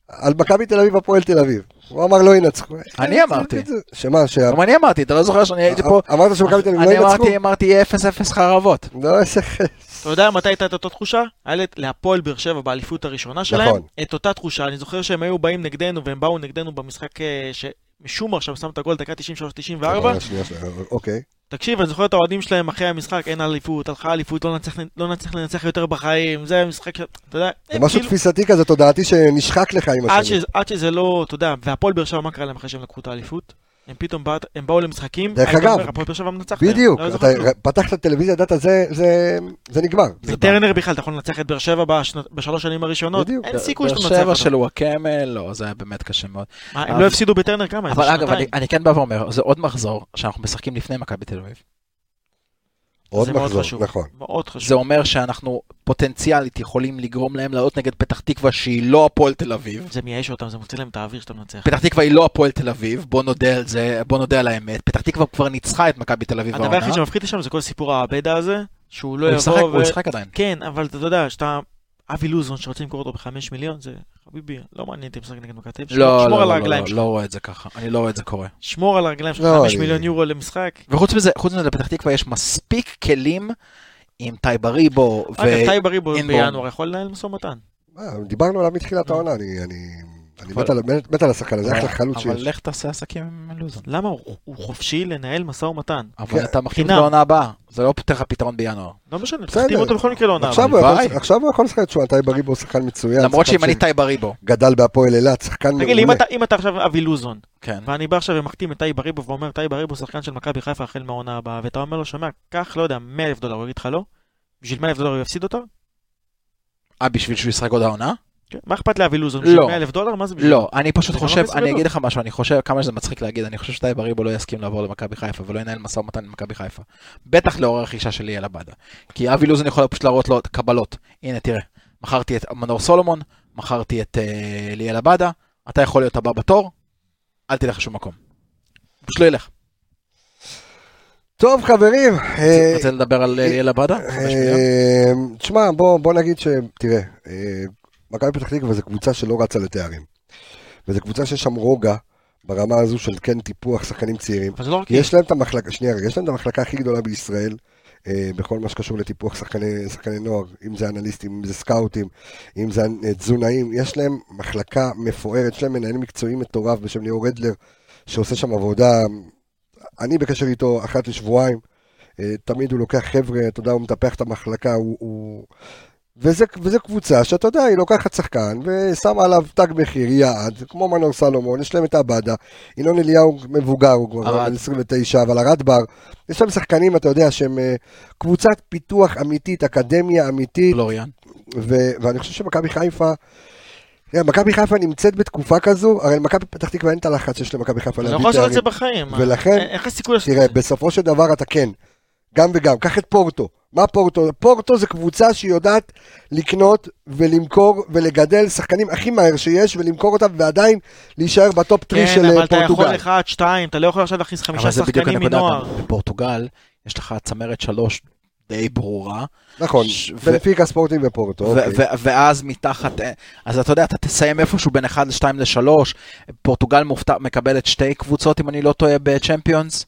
על מכבי תל אביב, הפועל תל אביב. הוא אמר לא ינצחו. אני אמרתי. שמה, שה- גם אני אמרתי, אתה לא זוכר שאני הייתי פה, אמרת שמכבי תל אביב לא אני ינצחו? אמרתי, אמרתי יהיה 0-0 חרבות. לא, איזה חס. אתה יודע מתי הייתה את אותה תחושה? היה להפועל באר שבע באליפות הראשונה שלהם. נכון. את אותה תחושה. אני זוכר שהם היו באים נגדנו, והם באו נגדנו במשחק אה, ש... משומר שם שם את הגול דקה 93-94. אה, שנייה, שנייה, אוקיי. תקשיב, אני זוכר את האוהדים שלהם אחרי המשחק, אין אליפות, הלכה אליפות, לא נצליח- לא לנצח יותר בחיים, זה משחק ש... אתה יודע, זה משהו כאילו- תפיסתי כזה תודעתי שנשחק לך עם עד. שזה- עד שזה לא, אתה יודע, והפועל באר שבע, מה קרה להם אחרי שהם לקחו את האליפות? הם פתאום באת- הם באו למשחקים, דרך אגב, הפועל באר שבע מנצחת. בדיוק, לא אתה. פתחת את הטלוויזיה, ידעת, זה- זה זה נגמר. בטרנר בכלל, אתה יכול לנצח את באר שבע בשנות- בשלוש שנים הראשונות, בדיוק. אין סיכוי שאתה באר מנצח שבע אותם. של וואקמה, לא, זה היה באמת קשה מאוד. מה, הם אבל- לא הפסידו בטרנר כמה? אבל אגב. אני- אני כן בא ואומר, זה עוד מחזור שאנחנו משחקים לפני מכבי תל אביב. עוד זה מחזור. נכון. מאוד חשוב. זה אומר שאנחנו פוטנציאלית יכולים לגרום להם לעלות נגד פתח תקווה שהיא לא הפועל תל אביב. זה מייאש אותם, זה מוציא להם את האוויר שאתה מנצח. פתח תקווה היא לא הפועל תל אביב, בוא נודה על זה, בוא נודה על האמת. פתח תקווה כבר ניצחה את מכבי תל אביב הדבר. היחיד שמפחיד שם זה כל סיפור האבדה הזה, שהוא לא יבוא ו... הוא ישחק עדיין. כן, אבל אתה יודע, שאתה... אבי לוזון שרוצים למכור אותו בחמש מיליון, זה חביבי, לא מעניין אותי לשחק נגד מכבי תל אביב. לא, שמור לא, על לא, הרגליים לא, שלך. לא רואה את זה ככה, אני לא רואה את זה קורה. שמור על הרגליים שלך, לא, 5 אני- מיליון יורו למשחק. וחוץ מזה, חוץ מזה לפתח תקווה יש מספיק כלים עם טייב אריבו. אגב, טייב אריבו. בינואר יכול לנהל משא ומתן. אה, דיברנו עליו מתחילת העונה, אני אני- אבל- מת על- השחקן הזה, אחלה חלוץ אבל שיש. לך תעשה עסקים עם לוזון. למה? הוא חופשי לנהל משא ומתן. אבל כן, אתה חינם. אותו לעונה הבאה, זה לא פותח לך פתרון בינואר. לא משנה. תחתים אותו בכל מקרה לעונה. עכשיו הבאה. עכשיו הוא יכול לשחק, תשמע, טייב אריבו הוא שחקן מצוין. למרות שאם אני טייב אריבו, שגדל בהפועל אילת, שחקן תגיד לי, אם מעולה. אתה- אם אתה עכשיו אבי לוזון, כן. ואני בא עכשיו ומחתים את טייב אריבו ואומר טייב אריבו שחקן של מכבי חיפה החל מהעונה הבאה, ואתה אומר לו, שומע, קח, לא יודע, 100 אלף דולר, הוא יגיד לך לא? בשביל 100 אלף דולר הוא יפסיד אותו? אה, בשביל שהוא ישחק עוד העונה? כן. מה אכפת לאבי לוזון? בשביל לא. 100 אלף דולר? מה זה בשביל? לא, אני פשוט לא חושב, אני. אגיד לך משהו, אני חושב, כמה שזה מצחיק להגיד, אני חושב שטייב אריבו לא יסכים לעבור למכבי חיפה ולא ינהל משא ומתן עם מכבי חיפה. בטח לאור הרכישה של ליאל עבדה. כי אבי לוזון יכול פשוט להראות לו את הקבלות. הנה, תראה, מכרתי את מנור סולומון, מכרתי את אה, ליאל עבדה, אתה יכול להיות הבא בתור, אל תלך לשום מקום. פשוט לא ילך. טוב, חברים. אה, רוצה לדבר על אה, ליאל עבדה? תשמע, בוא בוא נגיד ש... תראה, אה, מכבי פתח תקווה זו קבוצה שלא רצה לתארים. וזו קבוצה שיש שם רוגע ברמה הזו של כן טיפוח שחקנים צעירים. זה לא. יש להם את המחלקה, שנייה רגע, יש להם את המחלקה הכי גדולה בישראל. אה, בכל מה שקשור לטיפוח שחקני, שחקני נוער, אם זה אנליסטים, אם זה סקאוטים, אם זה אה, תזונאים, יש להם מחלקה מפוארת, יש להם מנהל מקצועי מטורף בשם ליאור רדלר, שעושה שם עבודה, אני בקשר איתו אחת לשבועיים, אה, תמיד הוא לוקח חבר'ה, אתה יודע, הוא מטפח את המחלקה, הוא... הוא... וזה, וזה קבוצה שאתה יודע, היא לוקחת שחקן ושמה עליו תג מחיר, יעד, כמו מנור סלומון, יש להם את עבדה, ינון אליהו מבוגר, הוא כבר. בן 29, אבל ארד בר, יש להם שחקנים, אתה יודע, שהם אה, קבוצת פיתוח אמיתית, אקדמיה אמיתית, פלוריאן. ו- ואני חושב שמכבי חיפה, תראה, מכבי חיפה נמצאת בתקופה כזו, הרי למכבי פתח תקווה אין את הלחץ שיש למכבי חיפה אני לא להביא יכול לעשות את תארים. זה בחיים. ולכן- אין- אין לך סיכוי לעשות תראה, את זה. בסופו של דבר אתה כן, גם וגם, קח את פורטו. מה פורטו? פורטו זה קבוצה שיודעת לקנות ולמכור ולגדל שחקנים הכי מהר שיש ולמכור אותם ועדיין להישאר ב top three כן, של אבל אה, אתה יכול פורטוגל. אחד, שתיים, אתה לא יכול עכשיו להכניס חמישה אבל שחקנים מנוער. בפורטוגל יש לך צמרת שלוש די ברורה, נכון, ש- ו- בנפיקה ספורטים ופורטו. ו- אוקיי. ו- ואז מתחת, אה, אז אתה יודע, אתה תסיים איפשהו בין 1 ל-2 ל-3, פורטוגל מופתע, מקבלת שתי קבוצות, אם אני לא טועה, בצ'מפיונס.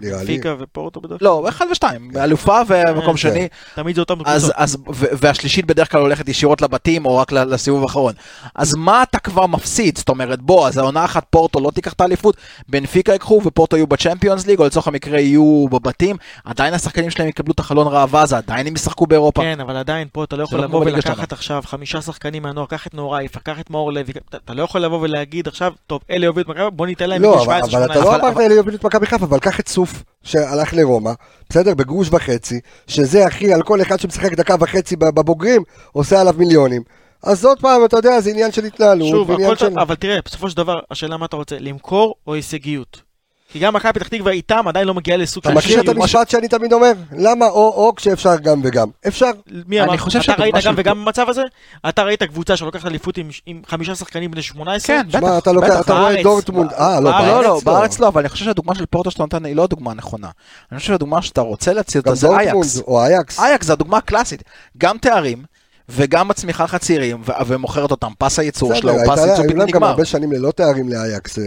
נראה לי. פיקה ופורטו בדרך כלל. לא, 1 ו-2, אלופה ומקום כן. שני, תמיד זה אותם אז, קבוצות. והשלישית בדרך כלל הולכת ישירות לבתים, או רק ל- לסיבוב האחרון. אז מה אתה כבר מפסיד? זאת אומרת, בוא, אז העונה אחת פורטו לא תיקח את האליפות, בנפיקה ייקחו, ופורטו יהיו בצ'מפיונס ליג, או לצורך המקרה יהיו בבתים, עדיין השחקנים שלהם יקבלו את החלון ראווה הזה, עדיין הם ישחקו באירופה. כן, אבל עדיין פה אתה לא יכול לא לבוא ולקחת. עכשיו חמישה שחקנים מהנוער, קח את נאור קח את מאור לוי, אתה- לא יכול לבוא ולהגיד עכשיו, טוב, אלה יובילו את מכבי, בוא ניתן להם לא, בגיל אבל, 17, אבל אתה 18. לא אמרת לי להוביל את מכבי חיפה, אבל קח את סוף, שהלך לרומא, בסדר? בגרוש וחצי, שזה אחי, על כל אחד שמשחק דקה וחצי בבוגרים, עושה עליו מיליונים. אז עוד פעם, אתה יודע, זה עניין של התנהלות, שוב, הכל של... אבל תראה, בסופו של דבר, השאלה מה אתה רוצה, למכור או הישגיות? כי גם מכבי פתח תקווה איתם עדיין לא מגיעה לסוג אתה של מכיר את. המשפט שאני תמיד אומר? למה או-או כשאפשר גם וגם? אפשר. מי אני אמר? חושב אתה שהדוגמה ראית גם וגם במצב הזה? אתה ראית קבוצה שלוקחת אליפות עם- עם חמישה שחקנים בני 18? כן, בטח, אתה. אתה רואה דורטמונד, אה, לא, בארץ לא, לא, בארץ לא. אבל אני חושב שהדוגמה של פורטו שאתה נותן היא לא הדוגמה הנכונה. אני חושב שהדוגמה שאתה רוצה להציע אותה זה אייקס. או אייקס. אייקס זה הדוגמה הקלאסית. גם תארים, וגם מצמיחה לך צעירים, ו- ומוכרת אותם. פס הייצור בסדר, שלה הוא הייתה פס ייצור היו בלתי להם גם נגמר. הרבה שנים ללא תארים לאייקס, אה,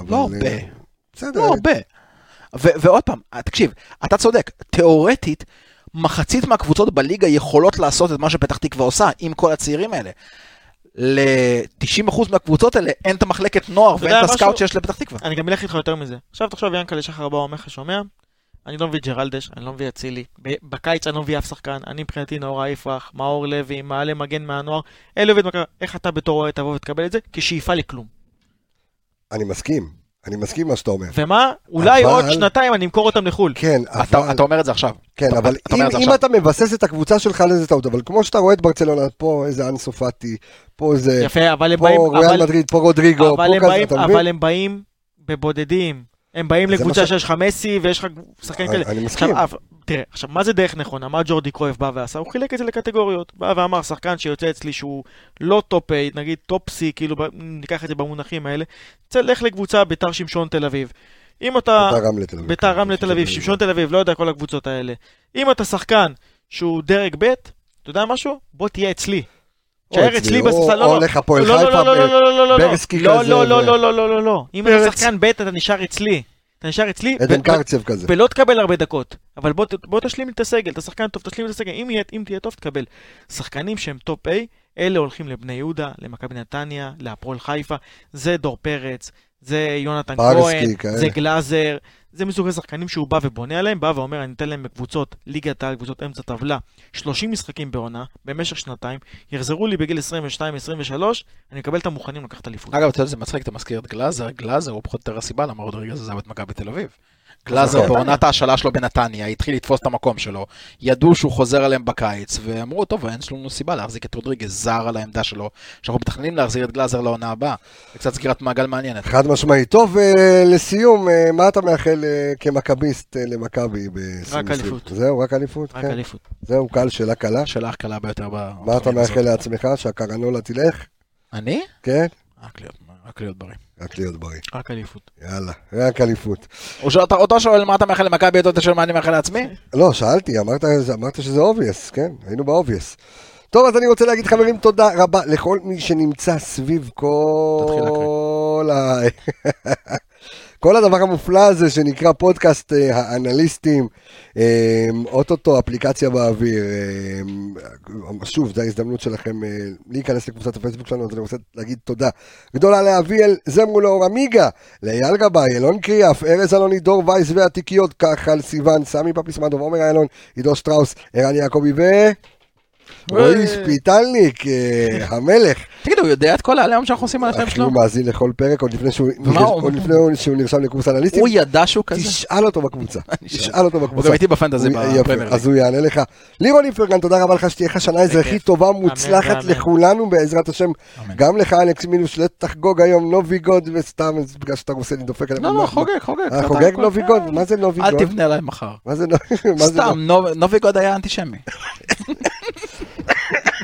אבל... לא אה, הרבה. בסדר. לא הרבה. ו- ועוד פעם, תקשיב, אתה צודק, תיאורטית, מחצית מהקבוצות בליגה יכולות לעשות את מה שפתח תקווה עושה עם כל הצעירים האלה. ל-90% מהקבוצות האלה אין את המחלקת נוער ואין את הסקאוט? שיש לפתח תקווה. אני גם אלך איתך יותר מזה. עכשיו תחשוב, ינקלה שחר בא אומר לך, שומע? אני לא מביא ג'רלדש, אני לא מביא אצילי. בקיץ אני לא מביא אף שחקן. אני מבחינתי נאור יפרח, מאור לוי, מעלה מגן מהנוער. אלה עובד מכבי. איך אתה בתור אוהד תבוא ותקבל את זה? כשאיפה לכלום. אני מסכים, אני מסכים עם מה שאתה אומר. ומה? אולי אבל- עוד שנתיים אני אמכור אותם לחו"ל. כן, אתה אבל... אתה אומר את זה עכשיו. כן, אתה- אבל אתה אם, אם עכשיו. אתה מבסס את הקבוצה שלך על איזה טעות, אבל כמו שאתה רואה את ברצלונה, פה איזה אנסו פאטי, פה איזה... יפה, אבל הם פה באים... ריאל אבל- מדריד, פה רודריגו, אבל פה כזה, באים- אתה מבין? אבל הם באים בבודדים. הם באים לקבוצה שיש לך מסי ויש לך שחקנים כאלה. אני מסכים. תראה, עכשיו, מה זה דרך נכונה? מה ג'ורדי קרויף בא ועשה? הוא חילק את זה לקטגוריות. בא ואמר, שחקן שיוצא אצלי שהוא לא top A, נגיד top C, כאילו, ניקח את זה במונחים האלה, צא, לך לקבוצה ביתר שמשון תל אביב. אם אתה... ביתר רמלה תל אביב. ביתר רמלה תל אביב, שמשון תל אביב, לא יודע כל הקבוצות האלה. אם אתה שחקן שהוא דרג ב', אתה יודע משהו? בוא תהיה אצלי. תשאר אצלי או- בספסל, לא, או לא. הולך הפועל לא, לא, חיפה, לא, לא, לא, לא, לא, לא, לא. ברסקי לא, כזה, לא, לא, לא, לא, לא, לא, לא. אם אתה פרץ. שחקן ב' אתה נשאר אצלי. אתה נשאר אצלי, עדן קרצב כזה. ולא תקבל הרבה דקות. אבל בוא, תשלים לי את הסגל, אתה שחקן טוב, תשלים לי את הסגל. אם תהיה טוב, תקבל. שחקנים שהם top A, אלה הולכים לבני יהודה, למכבי נתניה, להפועל חיפה. זה דור פרץ, זה יונתן כהן, כאלה. זה גלאזר. זה מסוג השחקנים שהוא בא ובונה עליהם, בא ואומר, אני אתן להם בקבוצות ליגת העל, קבוצות אמצע טבלה, 30 משחקים בעונה, במשך שנתיים, יחזרו לי בגיל 22-23, אני אקבל אותם מוכנים לקחת אליפות. אגב, אתה יודע, זה מצחיק, אתה מזכיר את גלאזר, גלאזר הוא פחות או יותר הסיבה למה רודריגז עזב את מכבי תל אביב. גלאזר. בעונת ההשאלה שלו בנתניה, התחיל לתפוס את המקום שלו, ידעו שהוא חוזר אליהם בקיץ, ואמרו, טוב, אין לנו סיבה להחזיק את רודריגז זר על העמדה שלו, שאנחנו מתכננים להחזיר את גלאזר לעונה הבאה. זה קצת סגירת מעגל מעניינת. חד משמעית. טוב, אה, לסיום, אה, מה אתה מאחל אה, כמכביסט למכבי ב-2020? רק אליפות. זהו, רק אליפות? רק כן. אליפות. זהו, קהל שאלה קלה. השאלה הקלה ביותר. מה אתה. מאחל לעצמך? שהקרנולה תלך? אני? כן? רק להיות- רק להיות בריא. רק להיות בריא. רק אליפות. יאללה, רק אליפות. או שאתה אותו שואל מה אתה מאחל למכבי, אתה שואל מה אני מאחל לעצמי? לא, שאלתי, אמרת, אמרת שזה obvious, כן? היינו ב obvious. טוב, אז אני רוצה להגיד, חברים, תודה רבה לכל מי שנמצא סביב כל ה... כל הדבר המופלא הזה שנקרא פודקאסט אה, האנליסטים, אה, אוטוטו אפליקציה באוויר. אה, שוב, זו ההזדמנות שלכם אה, להיכנס לקבוצת הפייסבוק שלנו, אז אני רוצה להגיד תודה גדולה לאביאל זמרו לאור עמיגה, לאייל גבאי, אלון קריאף, ארז אלוני, דור וייס והתיקיות, כחל סיוון, סמי פפיסמדוב, עומר איילון, עידו שטראוס, ערן יעקבי ו... רועי שפיטלניק, אה, המלך. תגידו, הוא יודע את כל העליהום שאנחנו עושים על השם שלו? הוא מאזין לכל פרק עוד לפני שהוא הוא- נרשם לקורס אנליסטים. הוא ידע שהוא כזה? תשאל אותו בקבוצה, תשאל אותו הוא בקבוצה. גם איתי בפנטזי הוא- בפרמייר אז הוא יענה לך. לירון איפרגן, תודה רבה לך שתהיה לך שנה אזרחית. טובה, מוצלחת. לכולנו בעזרת השם. גם לך אלכס מינוס, שתחגוג היום Новый год, וסתם בגלל שאתה עושה לי דופק עליהם. לא, לא, חוגג, חוגג. אה, חוגג Новый год? אה, מה זה אל Новый год? תבנה עליי מחר. סתם, Но- Новый год היה אנטישמי.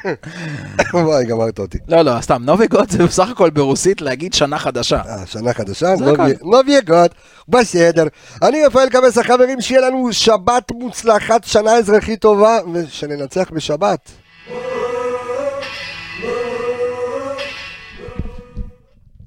וואי, גמרת אותי. לא, לא, סתם, Новый год זה בסך הכל ברוסית להגיד שנה חדשה. אה, שנה חדשה, Новый-. Новый год, בסדר. אני רפאל קבס, החברים, שיהיה לנו שבת מוצלחת, שנה אזרחית טובה, ושננצח בשבת.